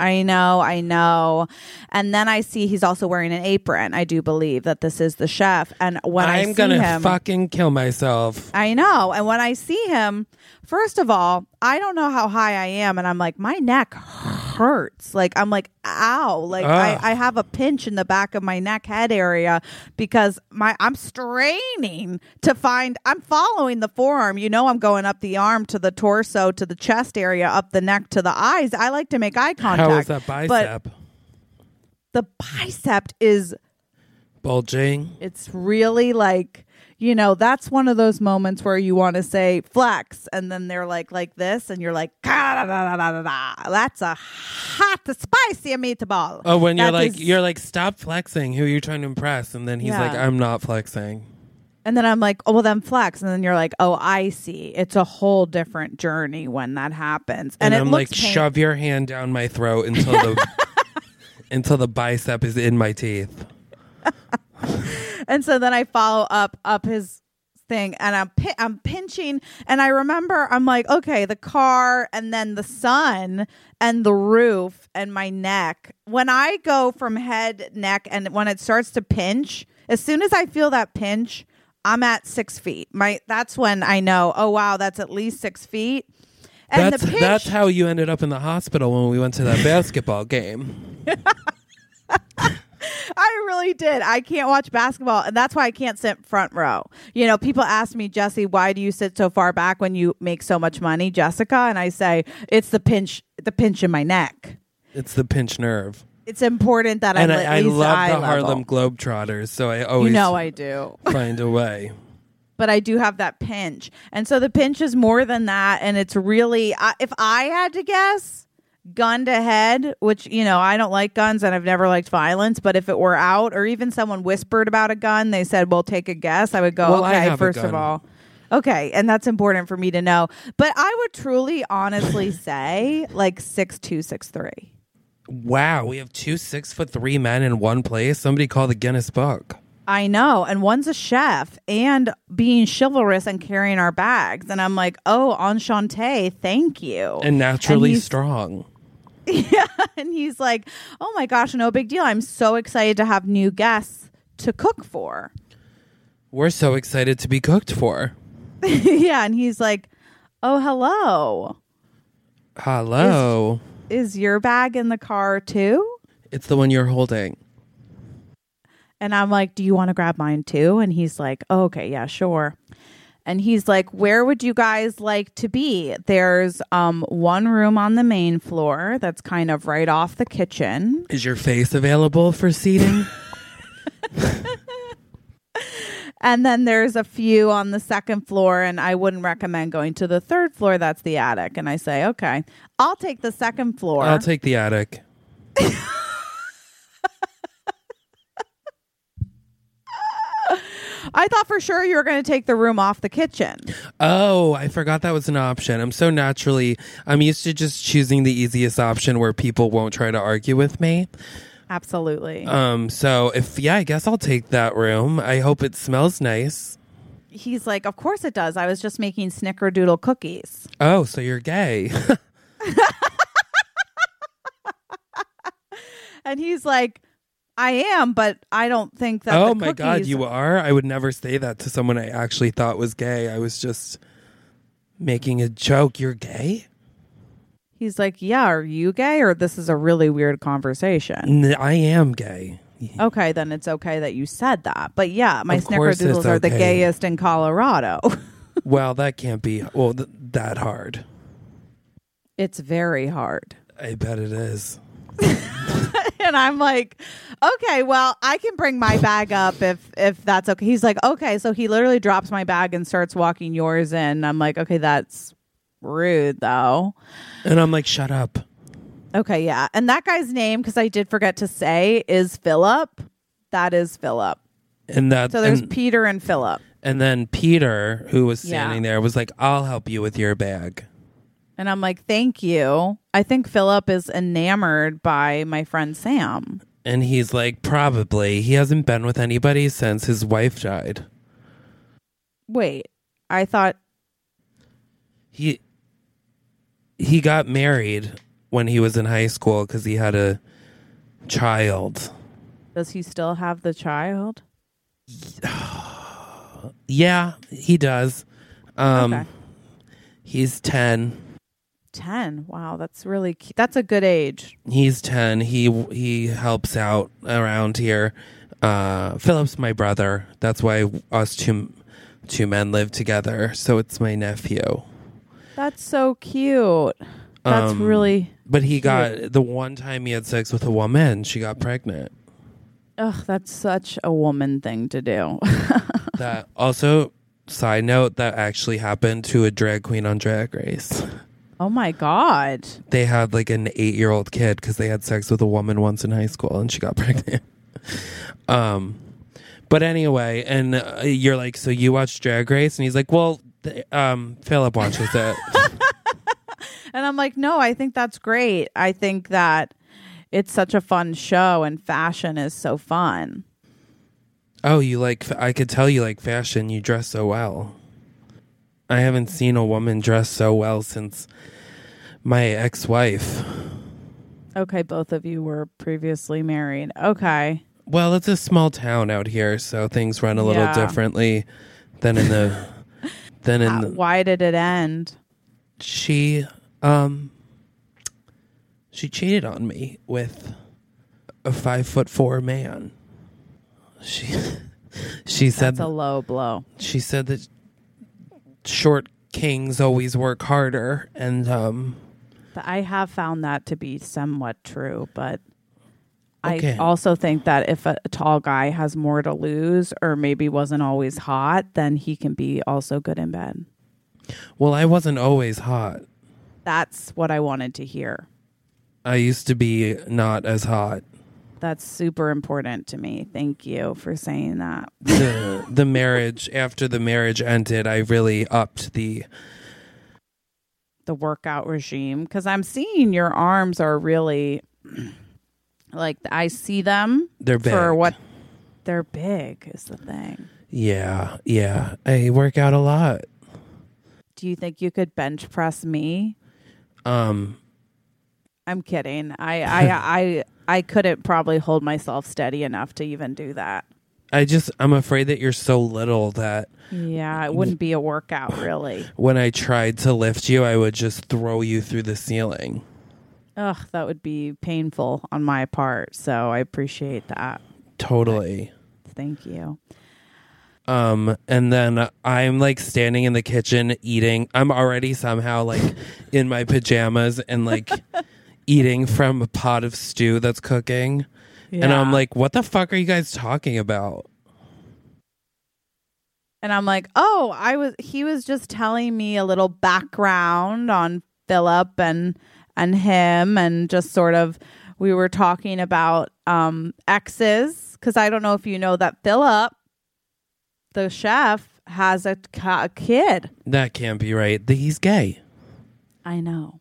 I know, I know. And then I see he's also wearing an apron. I do believe that this is the chef. And when I see I'm see gonna him, fucking kill myself. I know. And when I see him, first of all, I don't know how high I am. And I'm like, my neck hurts. Like, I'm like, ow. Like, I, I have a pinch in the back of my neck head area because my I'm straining to find, I'm following the forearm. You know, I'm going up the arm to the torso to the chest area, up the neck to the eyes. I like to make eye contact. How is that bicep the bicep is bulging? it's really like you know that's one of those moments where you want to say flex and then they're like like this and you're like da da da da da da." that's a hot spicy meatball Oh, when you're like, you're like, stop flexing. Who are you trying to impress? And then he's like, I'm not flexing. and then i'm like oh well then flex and then you're like oh i see it's a whole different journey when that happens And, and, I'm like, pain- shove your hand down my throat until the until the bicep is in my teeth. and so then i follow up up his thing and I'm pi- I'm pinching and I remember I'm like okay the car and then the sun and the roof and my neck. When I go from head neck and when it starts to pinch as soon as I feel that pinch I'm at six feet. My that's when I know oh wow that's at least six feet. And that's the pinch that's how you ended up in the hospital when we went to that basketball game. I really did. I can't watch basketball, and that's why I can't sit front row. You know, people ask me, Jessie, why do you sit so far back when you make so much money, Jessica? And I say, it's the pinch, the pinch in my neck. It's the pinch nerve. It's important that and I, at I love the level. Harlem Globetrotters, so I always You know I do, find a way. but I do have that pinch, and so the pinch is more than that, and it's really. I if I had to guess, gun to head, which you know I don't like guns and I've never liked violence, but if it were out or even someone whispered about a gun, they said, "Well, take a guess." I would go, Well, I "Okay, have a first of gun. all." Okay, and that's important for me to know. But I would truly, honestly say like six two, six three. Wow, we have two six foot three men in one place. Somebody call the Guinness Book. I know. And one's a chef and being chivalrous and carrying our bags. And I'm like, oh, enchante, thank you. And naturally he's- strong. yeah. And he's like, oh my gosh, no big deal. I'm so excited to have new guests to cook for. We're so excited to be cooked for. yeah. And he's like, oh, hello. Hello. Is your bag in the car too? it's the one you're holding. And I'm like, do you want to grab mine too? And he's like, oh, okay, yeah, sure. And he's like, where would you guys like to be? There's um one room on the main floor that's kind of right off the kitchen. Is your face available for seating? And then there's a few on the second floor, and I wouldn't recommend going to the third floor. That's the attic. And I say, okay, I'll take the second floor. I'll take the attic. I thought for sure you were going to take the room off the kitchen. Oh, I forgot that was an option. I'm so naturally, I'm used to just choosing the easiest option where people won't try to argue with me. Absolutely. Um, so if yeah, I guess I'll take that room. I hope it smells nice. He's like, of course it does. I was just making snickerdoodle cookies. Oh, so you're gay. And he's like, I am, but I don't think that. oh my god, you are? I would never say that to someone I actually thought was gay. I was just making a joke. You're gay? He's like, yeah. Are you gay, or this is a really weird conversation? N- I am gay. Okay, then it's okay that you said that. But yeah, my Of snickerdoodles are the gayest in Colorado. Well, that can't be well th- that hard. it's very hard. I bet it is. and I'm like, okay, well, I can bring my bag up if if that's okay. He's like, okay, so he literally drops my bag and starts walking yours in. I'm like, okay, that's rude though. And I'm like, shut up. Okay, yeah, and that guy's name because I did forget to say is Philip. That is Philip. And that So there's and, Peter and Philip, and then Peter, who was Yeah. standing there, was like, I'll help you with your bag. And I'm like, thank you. I think Philip is enamored by my friend Sam. And he's like, probably. He hasn't been with anybody since his wife died. Wait, I thought He he got married when he was in high school because he had a child. does he still have the child? Yeah, he does. Um, Okay. He's 10. 10. Wow, that's really cute. That's a good age. He's 10. He he helps out around here. Uh, Philip's my brother. That's why us two two men live together. So it's my nephew. That's so cute. That's Um, really But he got the one time he had sex with a woman, she got pregnant. Ugh, that's such a woman thing to do. That also side note that actually happened to a drag queen on Drag Race. Oh my god. They had like an 8-year-old kid cuz they had sex with a woman once in high school and she got pregnant. um but anyway, and uh, you're like, so you watch Drag Race? And he's like, well, th- um, Philip watches it. And I'm like, "No, I think that's great. I think that it's such a fun show and fashion is so fun." Oh, you like? I could tell you like fashion. You dress so well. I haven't seen a woman dress so well since my ex-wife. Okay, both of you were previously married. Okay. Well, it's a small town out here, so things run a little Yeah. differently than in the than in Uh, the, why did it end? she um she cheated on me with a five foot four man. She she said That's a low blow. she said that short kings always work harder and um But I have found that to be somewhat true, but Okay. I also think that if a, a tall guy has more to lose or maybe wasn't always hot, then he can be also good in bed. well I wasn't always hot. That's what I wanted to hear. I used to be not as hot. That's super important to me. Thank you for saying that. The the marriage after the marriage ended, I really upped the The workout regime because I'm seeing your arms are really like I see them they're big. for what they're big is the thing. Yeah, yeah. I work out a lot. Do you think you could bench press me? Um I'm kidding. I, I I I couldn't probably hold myself steady enough to even do that. I just I'm afraid that you're so little that Yeah, it wouldn't be a workout really. when I tried to lift you, I would just throw you through the ceiling. Ugh, that would be painful on my part. So I appreciate that. Totally. Thank you. Um and then I'm like standing in the kitchen eating. I'm already somehow like in my pajamas and like eating from a pot of stew that's cooking. And I'm like, what the fuck are you guys talking about? And I'm like, oh, I was he was just telling me a little background on Philip and and him and just sort of we were talking about um exes because I don't know if you know that Philip, the chef, has a, a kid. That can't be right. He's gay. I know.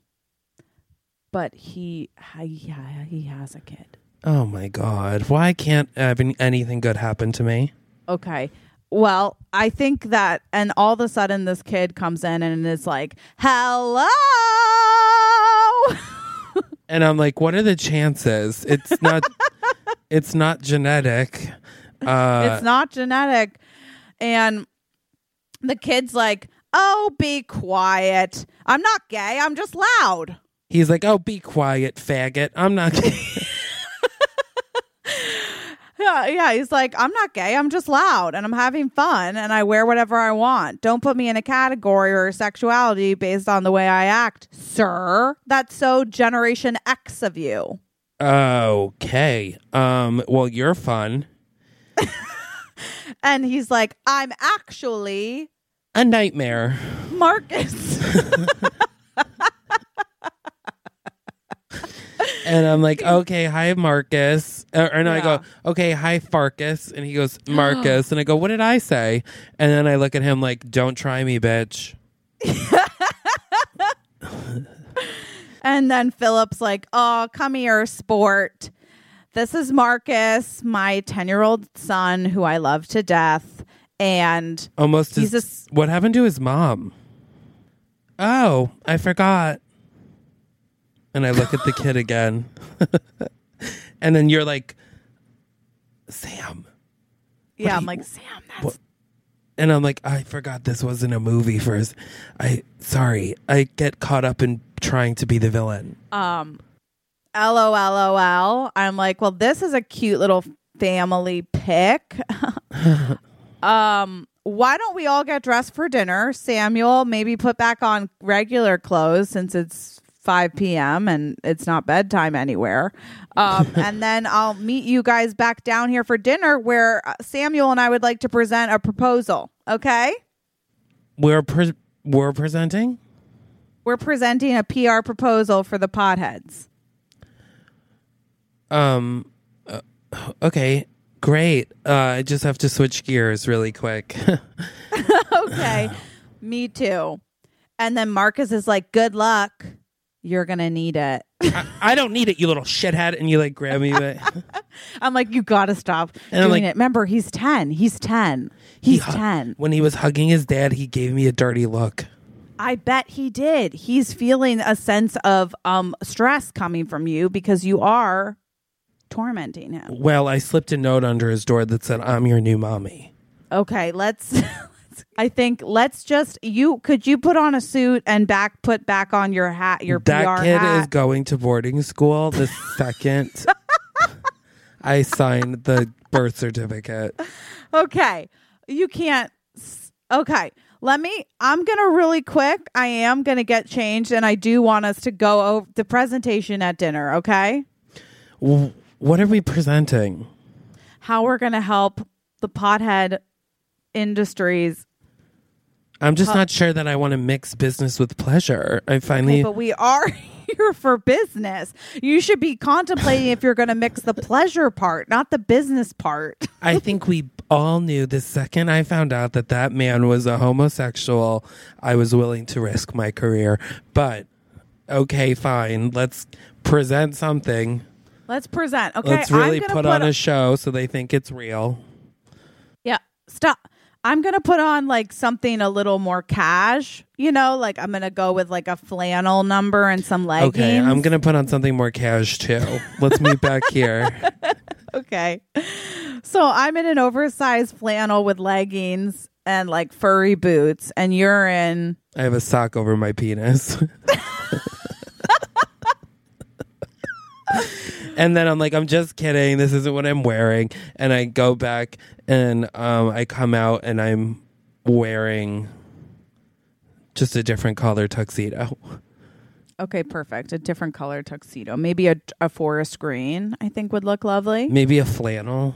But he he, he has a kid. Oh my god. Why can't uh, anything good happen to me? Okay. Well, I think that, and all of a sudden, this kid comes in and is like, "Hello." And I'm like, what are the chances? It's not it's not genetic. Uh it's not genetic. And the kid's like, "Oh, be quiet. I'm not gay. I'm just loud." He's like, "Oh, be quiet, faggot. I'm not Yeah, yeah. He's like, I'm not gay. I'm just loud and I'm having fun and I wear whatever I want. Don't put me in a category or a sexuality based on the way I act, sir. That's so Generation X of you. Okay. Um well, you're fun. And he's like, I'm actually A nightmare. Marcus. And I'm like, "Okay, hi Marcus." And I Yeah. go, "Okay, hi Farkas." And he goes, "Marcus." and I go, "What did I say?" And then I look at him like, "Don't try me, bitch." and then Philip's like, Oh, come here, sport. This is Marcus, my 10 year old son who I love to death. And Almost He's his, a What happened to his mom? Oh, I forgot. And I look at the kid again. and then you're like, Sam. yeah, I'm you- like, Sam, that's what- And I'm like, I forgot this wasn't a movie first. I sorry. I get caught up in trying to be the villain. um LOLOL. I'm like, well, this is a cute little family pic. um, why don't we all get dressed for dinner? Samuel, maybe put back on regular clothes since it's 5 p.m. and it's not bedtime anywhere. Um, and then I'll meet you guys back down here for dinner where uh, Samuel and I would like to present a proposal. Okay. We're pre- we're presenting? We're presenting a PR proposal for the potheads. Um uh, okay. Great. Uh, I just have to switch gears really quick. okay. Me too. And then Marcus is like, good luck. You're gonna need it. I, I don't need it, you little shithead. And you like grab me, but I'm like, you gotta stop And I'm doing like- it. Remember, he's ten. He's ten. he He's hu- ten. When he was hugging his dad, he gave me a dirty look. I bet he did. He's feeling a sense of um stress coming from you because you are tormenting him. Well, I slipped a note under his door that said, I'm your new mommy. Okay, let's. I think let's just you could you put on a suit and back put back on your hat your that PR kid hat. is going to boarding school the second I signed the birth certificate. Okay. You can't. Okay. Let me. I'm going to really quick. I am going to get changed and I do want us to go over the presentation at dinner. Okay. What are we presenting? How we're going to help the pothead industries. I'm just not sure that I want to mix business with pleasure. I finally. Okay, but we are here for business. You should be contemplating if you're going to mix the pleasure part, not the business part. I think we all knew the second I found out that that man was a homosexual, I was willing to risk my career. But okay, fine. Let's present something. Let's present. Okay. Let's really gonna put, on a show so they think it's real. Yeah, stop. I'm gonna put on like something a little more cash. You know, like I'm gonna go with like a flannel number and some leggings. Okay, I'm gonna put on something more cash too. Let's meet back here. Okay. So I'm in an oversized flannel with leggings and like furry boots, and you're in. I have a sock over my penis. and then I'm like, I'm just kidding. This isn't what I'm wearing. And I go back and um, I come out and I'm wearing just a different color tuxedo. Okay, perfect. A different color tuxedo, maybe a, a forest green. I think would look lovely. Maybe a flannel.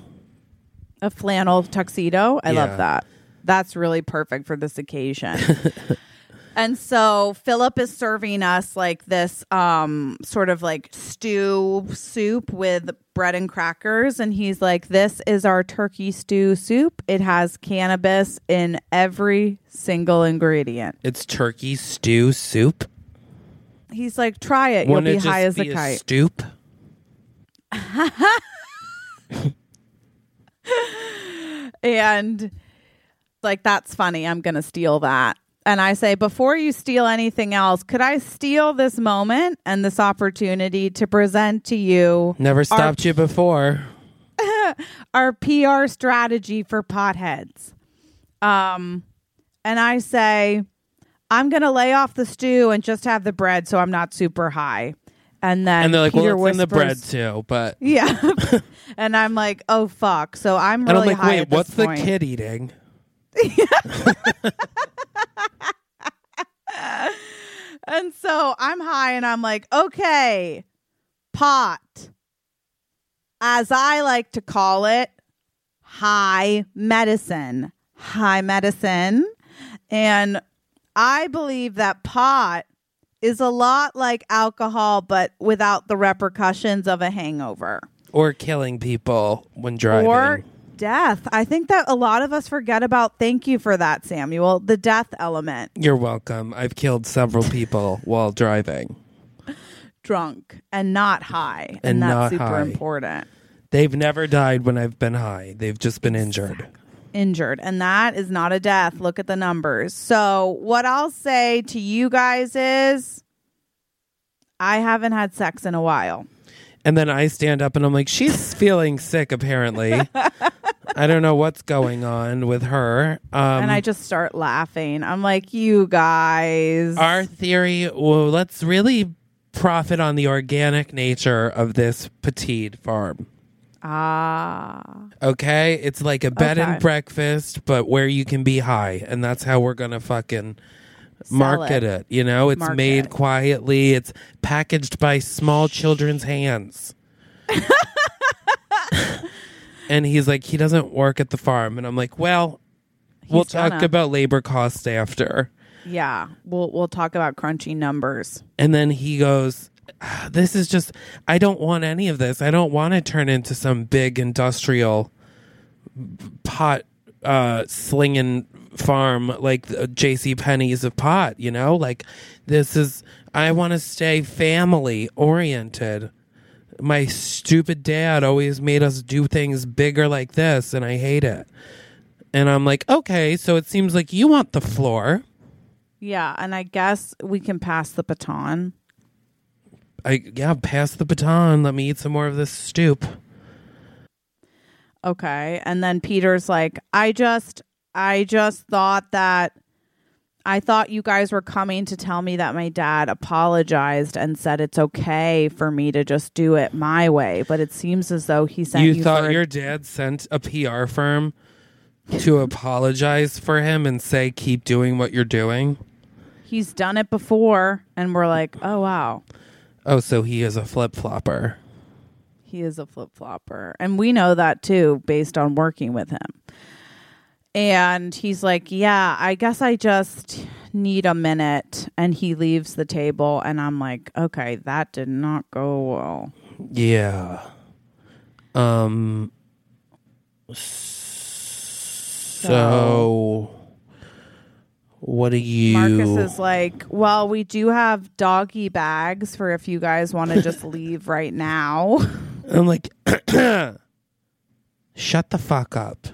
A flannel tuxedo. I Yeah. love that. That's really perfect for this occasion. and so Philip is serving us like this um sort of like stew soup with bread and crackers and he's like this is our turkey stew soup. It has cannabis in every single ingredient. It's turkey stew soup. He's like try it. You'll be it high as be a a kite. stoop? and like that's funny i'm gonna steal that and i say before you steal anything else could i steal this moment and this opportunity to present to you Never stopped you before. our pr strategy for potheads um and i say i'm gonna lay off the stew and just have the bread so i'm not super high and then And they're like, Peter well, it's in the bread too. But yeah and i'm like oh fuck so i'm and really I'm like, high wait, what's the kid eating? And so I'm high and I'm like, okay, pot, as I like to call it, high medicine, high medicine. And I believe that pot is a lot like alcohol, but without the repercussions of a hangover Or killing people when driving. or death. I think that a lot of us forget about, thank you for that, Samuel, the death element. You're welcome. I've killed several people while driving. drunk and not high. And, And that's super high. important. They've never died when I've been high. They've just been injured. Injured. And that is not a death. Look at the numbers. So, what I'll say to you guys is I haven't had sex in a while. And then I stand up and I'm like, she's feeling sick apparently. I don't know what's going on with her. Um, and I just start laughing. I'm like, you guys. our theory, well, let's really profit on the organic nature of this petite farm. ah. Okay? It's like a bed Okay. and breakfast, but where you can be high. And that's how we're going to fucking Sell market it. it. You know, it's Market. made quietly, it's packaged by small children's hands. and he's like, he doesn't work at the farm. And I'm like, well, we'll He's talk gonna. about labor costs after. Yeah. We'll we'll talk about crunchy numbers. And then he goes, "Ah, This is just, I don't want any of this. I don't want to turn into some big industrial pot uh, slinging farm like the J.C. Penney's of pot, you know? Like, this is, I want to stay family oriented. My stupid dad always made us do things bigger like this, and I hate it. And I'm like, okay, so it seems like you want the floor. Yeah, and I guess we can pass the baton. I yeah, pass the baton. Let me eat some more of this stoop. Okay. And then Peter's like, I just I just thought that I thought you guys were coming to tell me that my dad apologized and said it's okay for me to just do it my way, but it seems as though he sent you, you thought for your dad sent a PR firm to apologize for him and say keep doing what you're doing. he's done it before and we're like, "Oh wow. Oh, so he is a flip flopper. He is a flip flopper. And we know that too, based on working with him. And he's like, Yeah, I guess I just need a minute. And he leaves the table. And I'm like, Okay, that did not go well. Yeah. Um. So, what do you? Marcus is like, Well, we do have doggy bags for if you guys want to just leave right now. I'm like, shut the fuck up.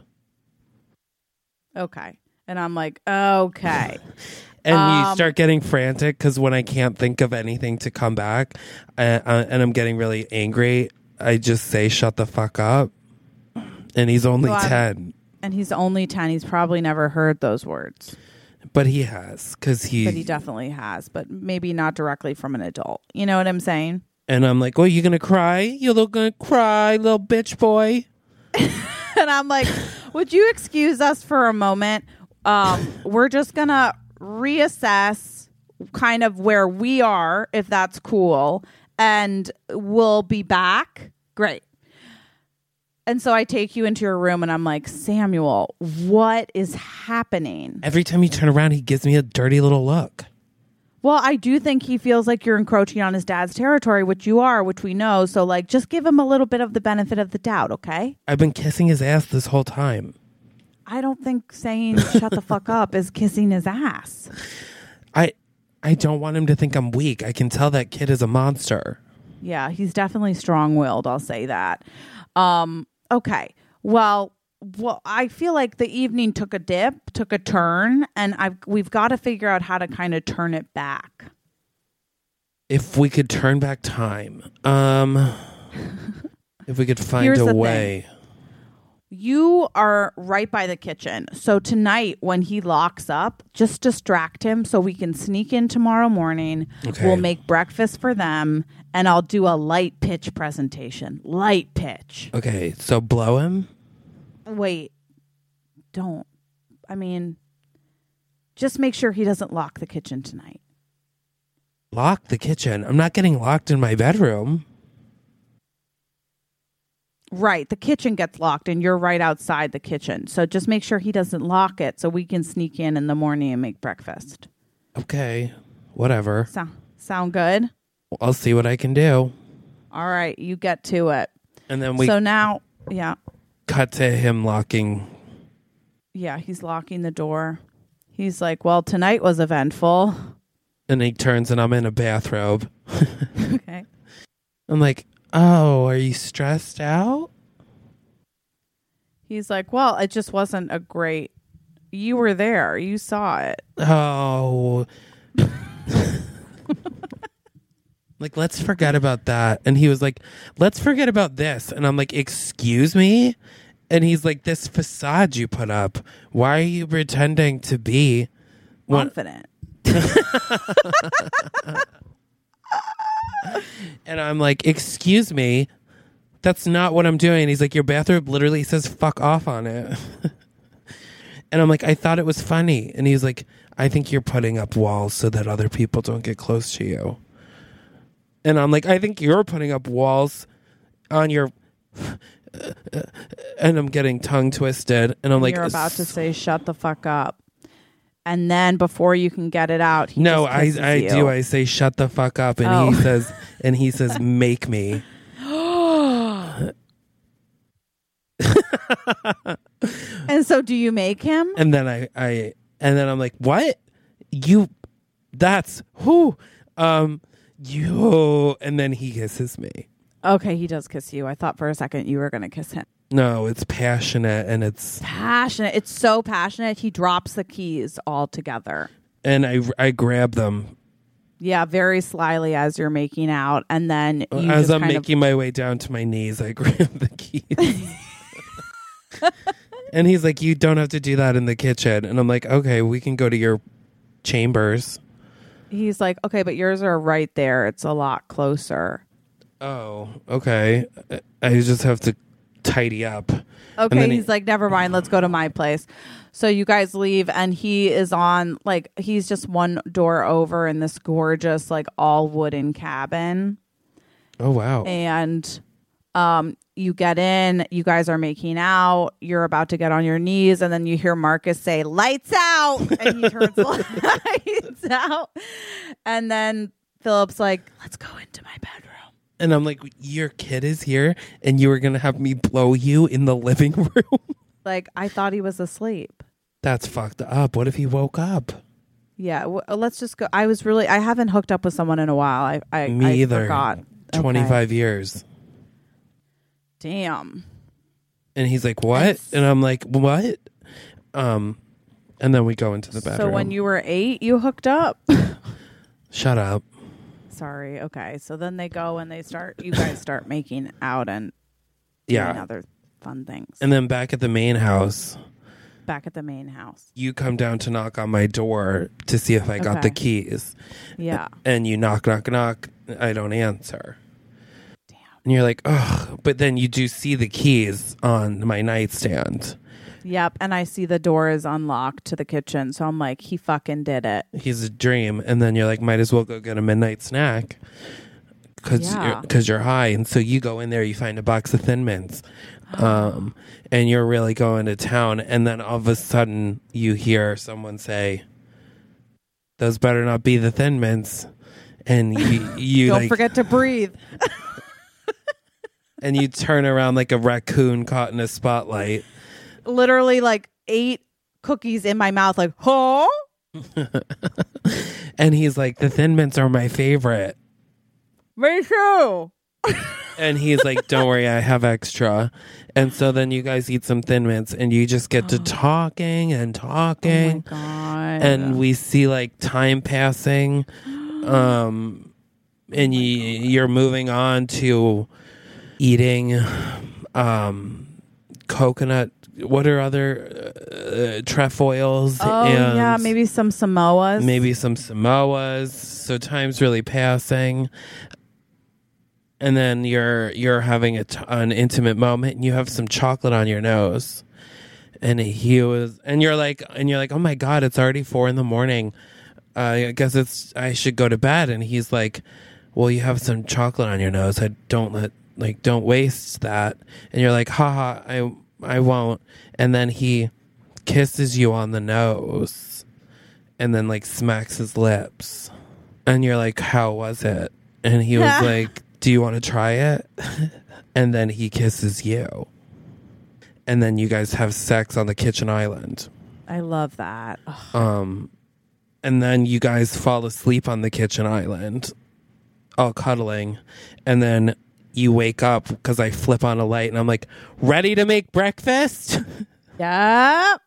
Okay. And I'm like, Okay. And you Um, start getting frantic because when I can't think of anything to come back, uh, uh, and I'm getting really angry, I just say, "Shut the fuck up." And he's only Well, ten, And he's only 10. He's probably never heard those words. but he has because he. but he definitely has, but maybe not directly from an adult. You know what I'm saying? and I'm like, "Oh, you're gonna cry? You little gonna cry, little bitch boy?" And I'm like, would you excuse us for a moment? Um, we're just gonna reassess kind of where we are, if that's cool, and we'll be back. Great. And so I take you into your room and I'm like, Samuel, what is happening? Every time you turn around, he gives me a dirty little look. Well, I do think he feels like you're encroaching on his dad's territory, which you are, which we know. So, like, just give him a little bit of the benefit of the doubt, okay? I've been kissing his ass this whole time. I don't think saying shut the fuck up is kissing his ass. I I don't want him to think I'm weak. I can tell that kid is a monster. Yeah, he's definitely strong willed. I'll say that. Um, okay. Well, well, I feel like the evening took a dip, took a turn, and I've we've got to figure out how to kind of turn it back. If we could turn back time, um, if we could find Here's a thing. way. You are right by the kitchen. So tonight, when he locks up, just distract him so we can sneak in tomorrow morning. Okay. We'll make breakfast for them, and I'll do a light pitch presentation. Light pitch. Okay, so blow him. Wait, don't. I mean, just make sure he doesn't lock the kitchen tonight. Lock the kitchen. I'm not getting locked in my bedroom. Right. The kitchen gets locked, and you're right outside the kitchen. So just make sure he doesn't lock it so we can sneak in in the morning and make breakfast. Okay, whatever. So, sound good? I'll see what I can do. All right. You get to it. And then we so now, yeah. Cut to him locking. Yeah. He's locking the door. He's like, well, tonight was eventful. And he turns and I'm in a bathrobe. okay. I'm like, oh, are you stressed out? He's like, well, it just wasn't a great. You were there. You saw it. Oh. like, let's forget about that. And he was like, let's forget about this. And I'm like, excuse me? And he's like, this facade you put up, why are you pretending to be one? Confident. And I'm like, excuse me, that's not what I'm doing. He's like, your bathrobe literally says fuck off on it. and I'm like, I thought it was funny. And he's like, I think you're putting up walls so that other people don't get close to you. And I'm like, I think you're putting up walls on your. and I'm getting tongue twisted. And I'm like, You're about to say, shut the fuck up. And then before you can get it out, he no, just I kisses I you. do. I say shut the fuck up, and Oh. he says, and he says, make me. and so, do you make him? And then I, I, and then I'm like, what? You, that's who? Um, you and then he kisses me. Okay, he does kiss you. I thought for a second you were going to kiss him. No, it's passionate and it's Passionate. It's so passionate. He drops the keys altogether. and I I grab them Yeah, very slyly as you're making out, and then you as just I'm kind making my way down to my knees. I grab the keys. and he's like, "You don't have to do that in the kitchen." And I'm like, "Okay, we can go to your chambers." He's like, okay, but yours are right there. It's a lot closer. Oh, okay. I just have to tidy up. Okay, then he- he's like, never mind. Let's go to my place. So you guys leave, and he is on like he's just one door over in this gorgeous like all wooden cabin. Oh wow. and um you get in you guys are making out you're about to get on your knees and then you hear marcus say lights out and he turns lights out and then philip's like let's go into my bedroom And I'm like, "Your kid is here and you were going to have me blow you in the living room?" like i thought he was asleep That's fucked up. What if he woke up? yeah w- let's just go i was really i haven't hooked up with someone in a while i i, Me I either. forgot Okay. 25 years. Damn And he's like, "What?" That's- And I'm like, "What?" Um and then we go into the bedroom. so when you were eight you hooked up Shut up. sorry okay so then they go and they start you guys start making out and doing Yeah. other fun things And then back at the main house, back at the main house. you come down to knock on my door to see if I got the keys. Yeah. And you knock, knock, knock. I don't answer. And you're like, oh, but then you do see the keys on my nightstand. Yep. And I see the door is unlocked to the kitchen. So I'm like, he fucking did it. He's a dream. And then you're like, might as well go get a midnight snack because Yeah. you're, 'cause you're high. And so you go in there, you find a box of Thin Mints. Um, and you're really going to town. And then all of a sudden you hear someone say, those better not be the Thin Mints. And you, you Don't like, forget to breathe. and you turn around like a raccoon caught in a spotlight. Literally like eight cookies in my mouth, like, huh? And he's like, the Thin Mints are my favorite. Me too. And he's like, don't worry, I have extra. And so then you guys eat some Thin Mints and you just get to talking and Oh my talking. God. and we see like time passing. Um, and you, you're moving on to eating um, coconut. What are other uh, trefoils? oh, and yeah. Maybe some Samoas. maybe some Samoas. So time's really passing. And then you're you're having a t- an intimate moment, and you have some chocolate on your nose, and he was, and you're like, and you're like, oh my god, it's already four in the morning. Uh, I guess it's I should go to bed. And he's like, well, you have some chocolate on your nose. I don't let like don't waste that. And you're like, haha, I I won't. And then he kisses you on the nose and then like smacks his lips. And you're like, How was it? And he was like, Do you want to try it? and then he kisses you. And then you guys have sex on the kitchen island. I love that. Ugh. Um and then you guys fall asleep on the kitchen island, all cuddling. And then you wake up because I flip on a light and I'm like, ready to make breakfast? Yep.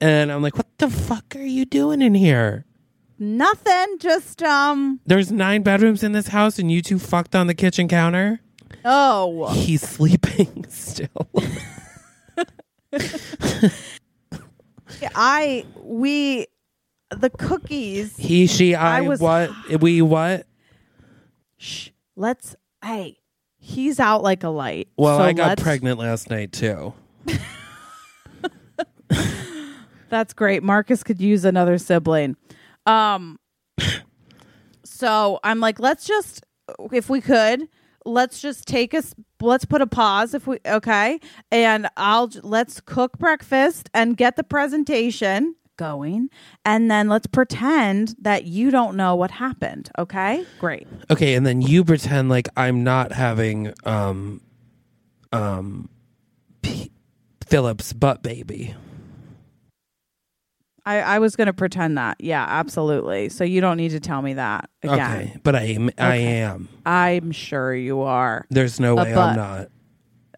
and I'm like, what the fuck are you doing in here? Nothing. Just, um, There's nine bedrooms in this house and you two fucked on the kitchen counter? oh. He's sleeping still. I, we, the cookies. he, she, I, I was- what? We, what? Shh. Let's, hey, he's out like a light. Well, So I got let's- pregnant last night too. That's great. Marcus could use another sibling. Um so I'm like, let's just if we could, let's just take us let's put a pause if we okay and I'll let's cook breakfast and get the presentation going and then let's pretend that you don't know what happened, okay? Great. Okay, and then you pretend like I'm not having um um P- Philip's butt baby. I, I was going to pretend that. Yeah, absolutely. So you don't need to tell me that again. Okay, but I am. I Okay. am. I'm sure you are. There's no way but- I'm not.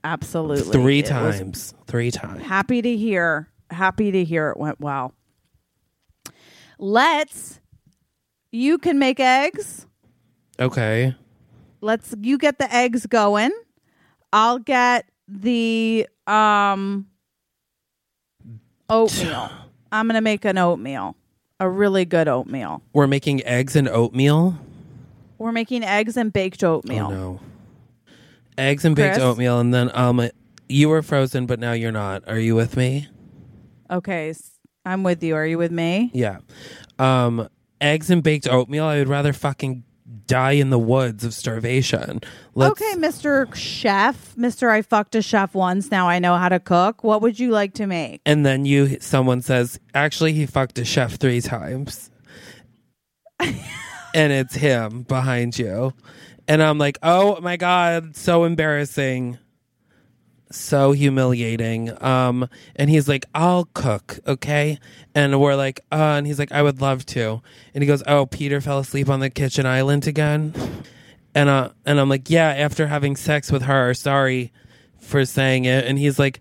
Absolutely. Three It was times. Three times. happy to hear. Happy to hear it went well. Let's. You can make eggs. Okay. Let's. You get the eggs going. I'll get the um oatmeal. I'm gonna make an oatmeal. A really good oatmeal. We're making eggs and oatmeal. We're making eggs and baked oatmeal. Oh no. Eggs and baked Chris? oatmeal, and then um, you were frozen, but now you're not. Are you with me? Okay, s- I'm with you. Are you with me? Yeah. Um, eggs and baked oatmeal. I would rather fucking die in the woods of starvation. Let's, okay, Mr. Chef. Mr. I fucked a chef once. Now I know how to cook. What would you like to make? And then you, someone says, actually, he fucked a chef three times, and it's him behind you, and I'm like, oh my god, so embarrassing. So humiliating. Um, and he's like, I'll cook, okay? And we're like, uh, and he's like, I would love to. And he goes, Oh, Peter fell asleep on the kitchen island again. And uh, and I'm like, Yeah, after having sex with her. Sorry for saying it. And he's like,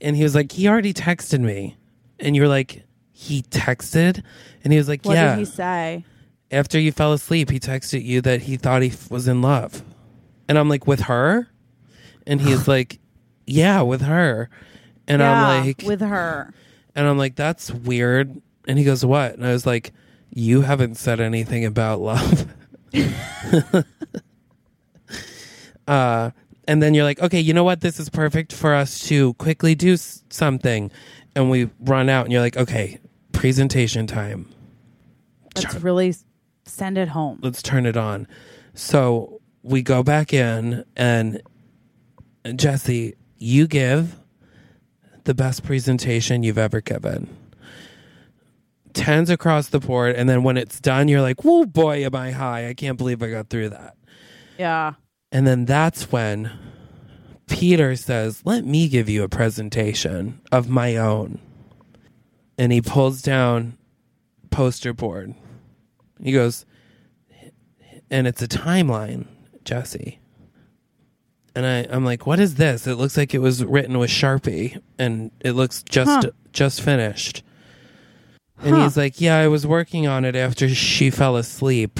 and he was like, he already texted me. And you're like, he texted? And he was like, What yeah. did he say? After you fell asleep, he texted you that he thought he f- was in love. And I'm like, with her? And he's like, yeah, with her. And yeah, I'm like, with her. and I'm like, that's weird. And he goes, what? And I was like, you haven't said anything about love. uh, and then you're like, okay, you know what? This is perfect for us to quickly do s- something. And we run out, and you're like, okay, presentation time. Let's really s- send it home. Let's turn it on. So we go back in, and Jessie, you give the best presentation you've ever given. Tens across the board, and then when it's done, you're like, "Whoa, boy, am I high! I can't believe I got through that." Yeah. And then that's when Peter says, Let me give you a presentation of my own. And he pulls down poster board. He goes, and it's a timeline, Jessie. And I, I'm like, what is this? It looks like it was written with Sharpie and it looks just Huh. just finished. And Huh. he's like, Yeah, I was working on it after she fell asleep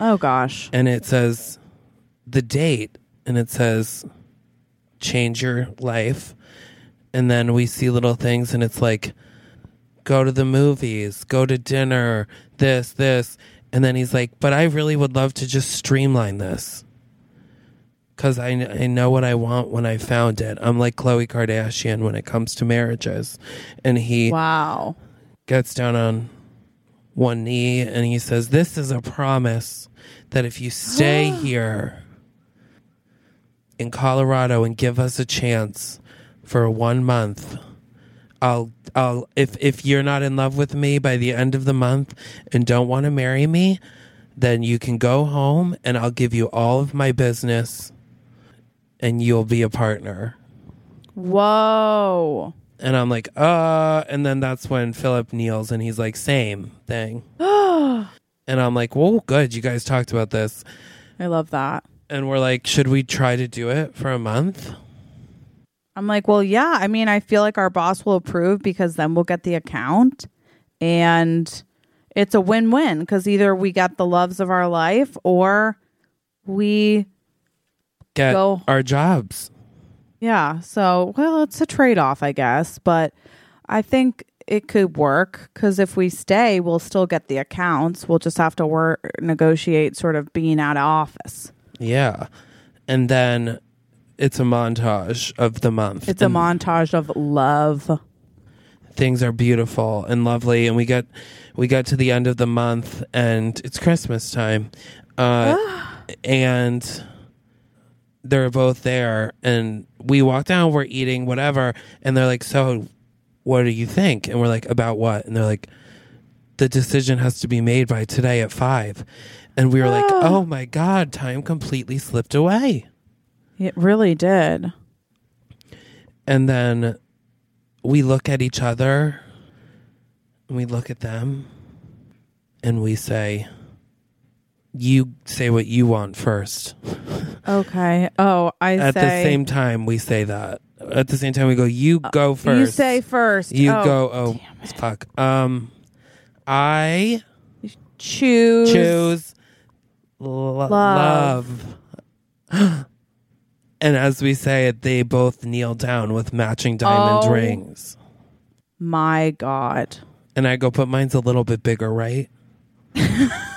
Oh gosh. and it says the date and it says change your life and then we see little things and it's like go to the movies go to dinner this this and then he's like but i really would love to just streamline this because I, I know what i want when i found it i'm like Khloe Kardashian when it comes to marriages and he Wow. gets down on one knee and he says, This is a promise that if you stay here in Colorado and give us a chance for one month, I'll I'll if if you're not in love with me by the end of the month and don't want to marry me, then you can go home and I'll give you all of my business and you'll be a partner. Whoa. And I'm like, uh, and then that's when Philip kneels and he's like, same thing. and I'm like, well, good. You guys talked about this. I love that. And we're like, should we try to do it for a month? I'm like, well, yeah. I mean, I feel like our boss will approve because then we'll get the account and it's a win win because either we get the loves of our life or we, Get Go. our jobs. yeah. So, well, it's a trade off, I guess. But I think it could work because if we stay, we'll still get the accounts. We'll just have to work, negotiate sort of being out of office. Yeah. And then it's a montage of the month. It's a montage of love. Things are beautiful and lovely. And we get, we get to the end of the month and it's Christmas time. Uh, and they're both there and we walk down we're eating whatever and they're like so what do you think? And we're like about what? And they're like the decision has to be made by today at five. And we were like ah. oh my god time completely slipped away. It really did. and then we look at each other and we look at them and we say, You say what you want first. Okay. Oh, I At say the same time, we say that. At the same time, we go, You go first. You say first. You Oh, go. Oh, fuck. Um, I Choose. choose lo- love. and as we say it, they both kneel down with matching diamond Oh. rings. My God. And I go, but mine's a little bit bigger, right?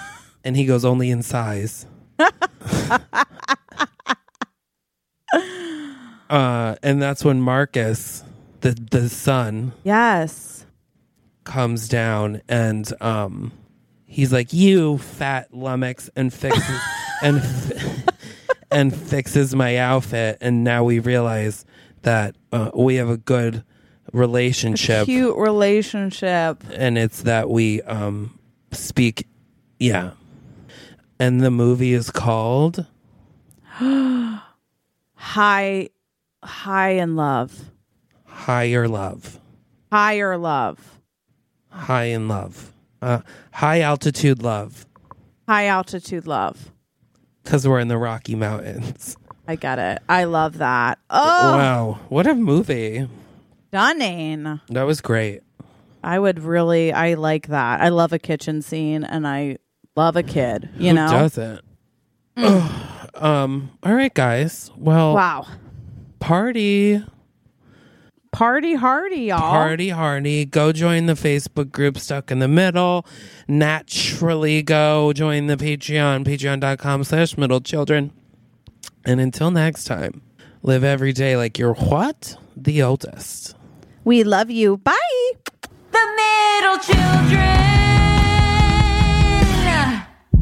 and he goes, only in size. uh, and that's when Marcus, the the son, Yes. comes down and um, he's like, "You fat lummox," and fixes and f- and fixes my outfit. And now we realize that uh, we have a good relationship Cute relationship. and it's that we um speak yeah and the movie is called High, high in love. higher love Higher love. high in love uh high altitude love High altitude love. because we're in the rocky mountains I get it. I love that. Oh, wow what a movie stunning. that was great I would really, I like that. I love a kitchen scene and I love a kid, you Who know? doesn't Ugh. um all right guys well Wow. party Party hardy, y'all. Party hardy. Go join the Facebook group Stuck in the Middle. Naturally go join the Patreon, patreon.com slash middle children. And until next time, live every day like you're what? The oldest. We love you. Bye. The middle children.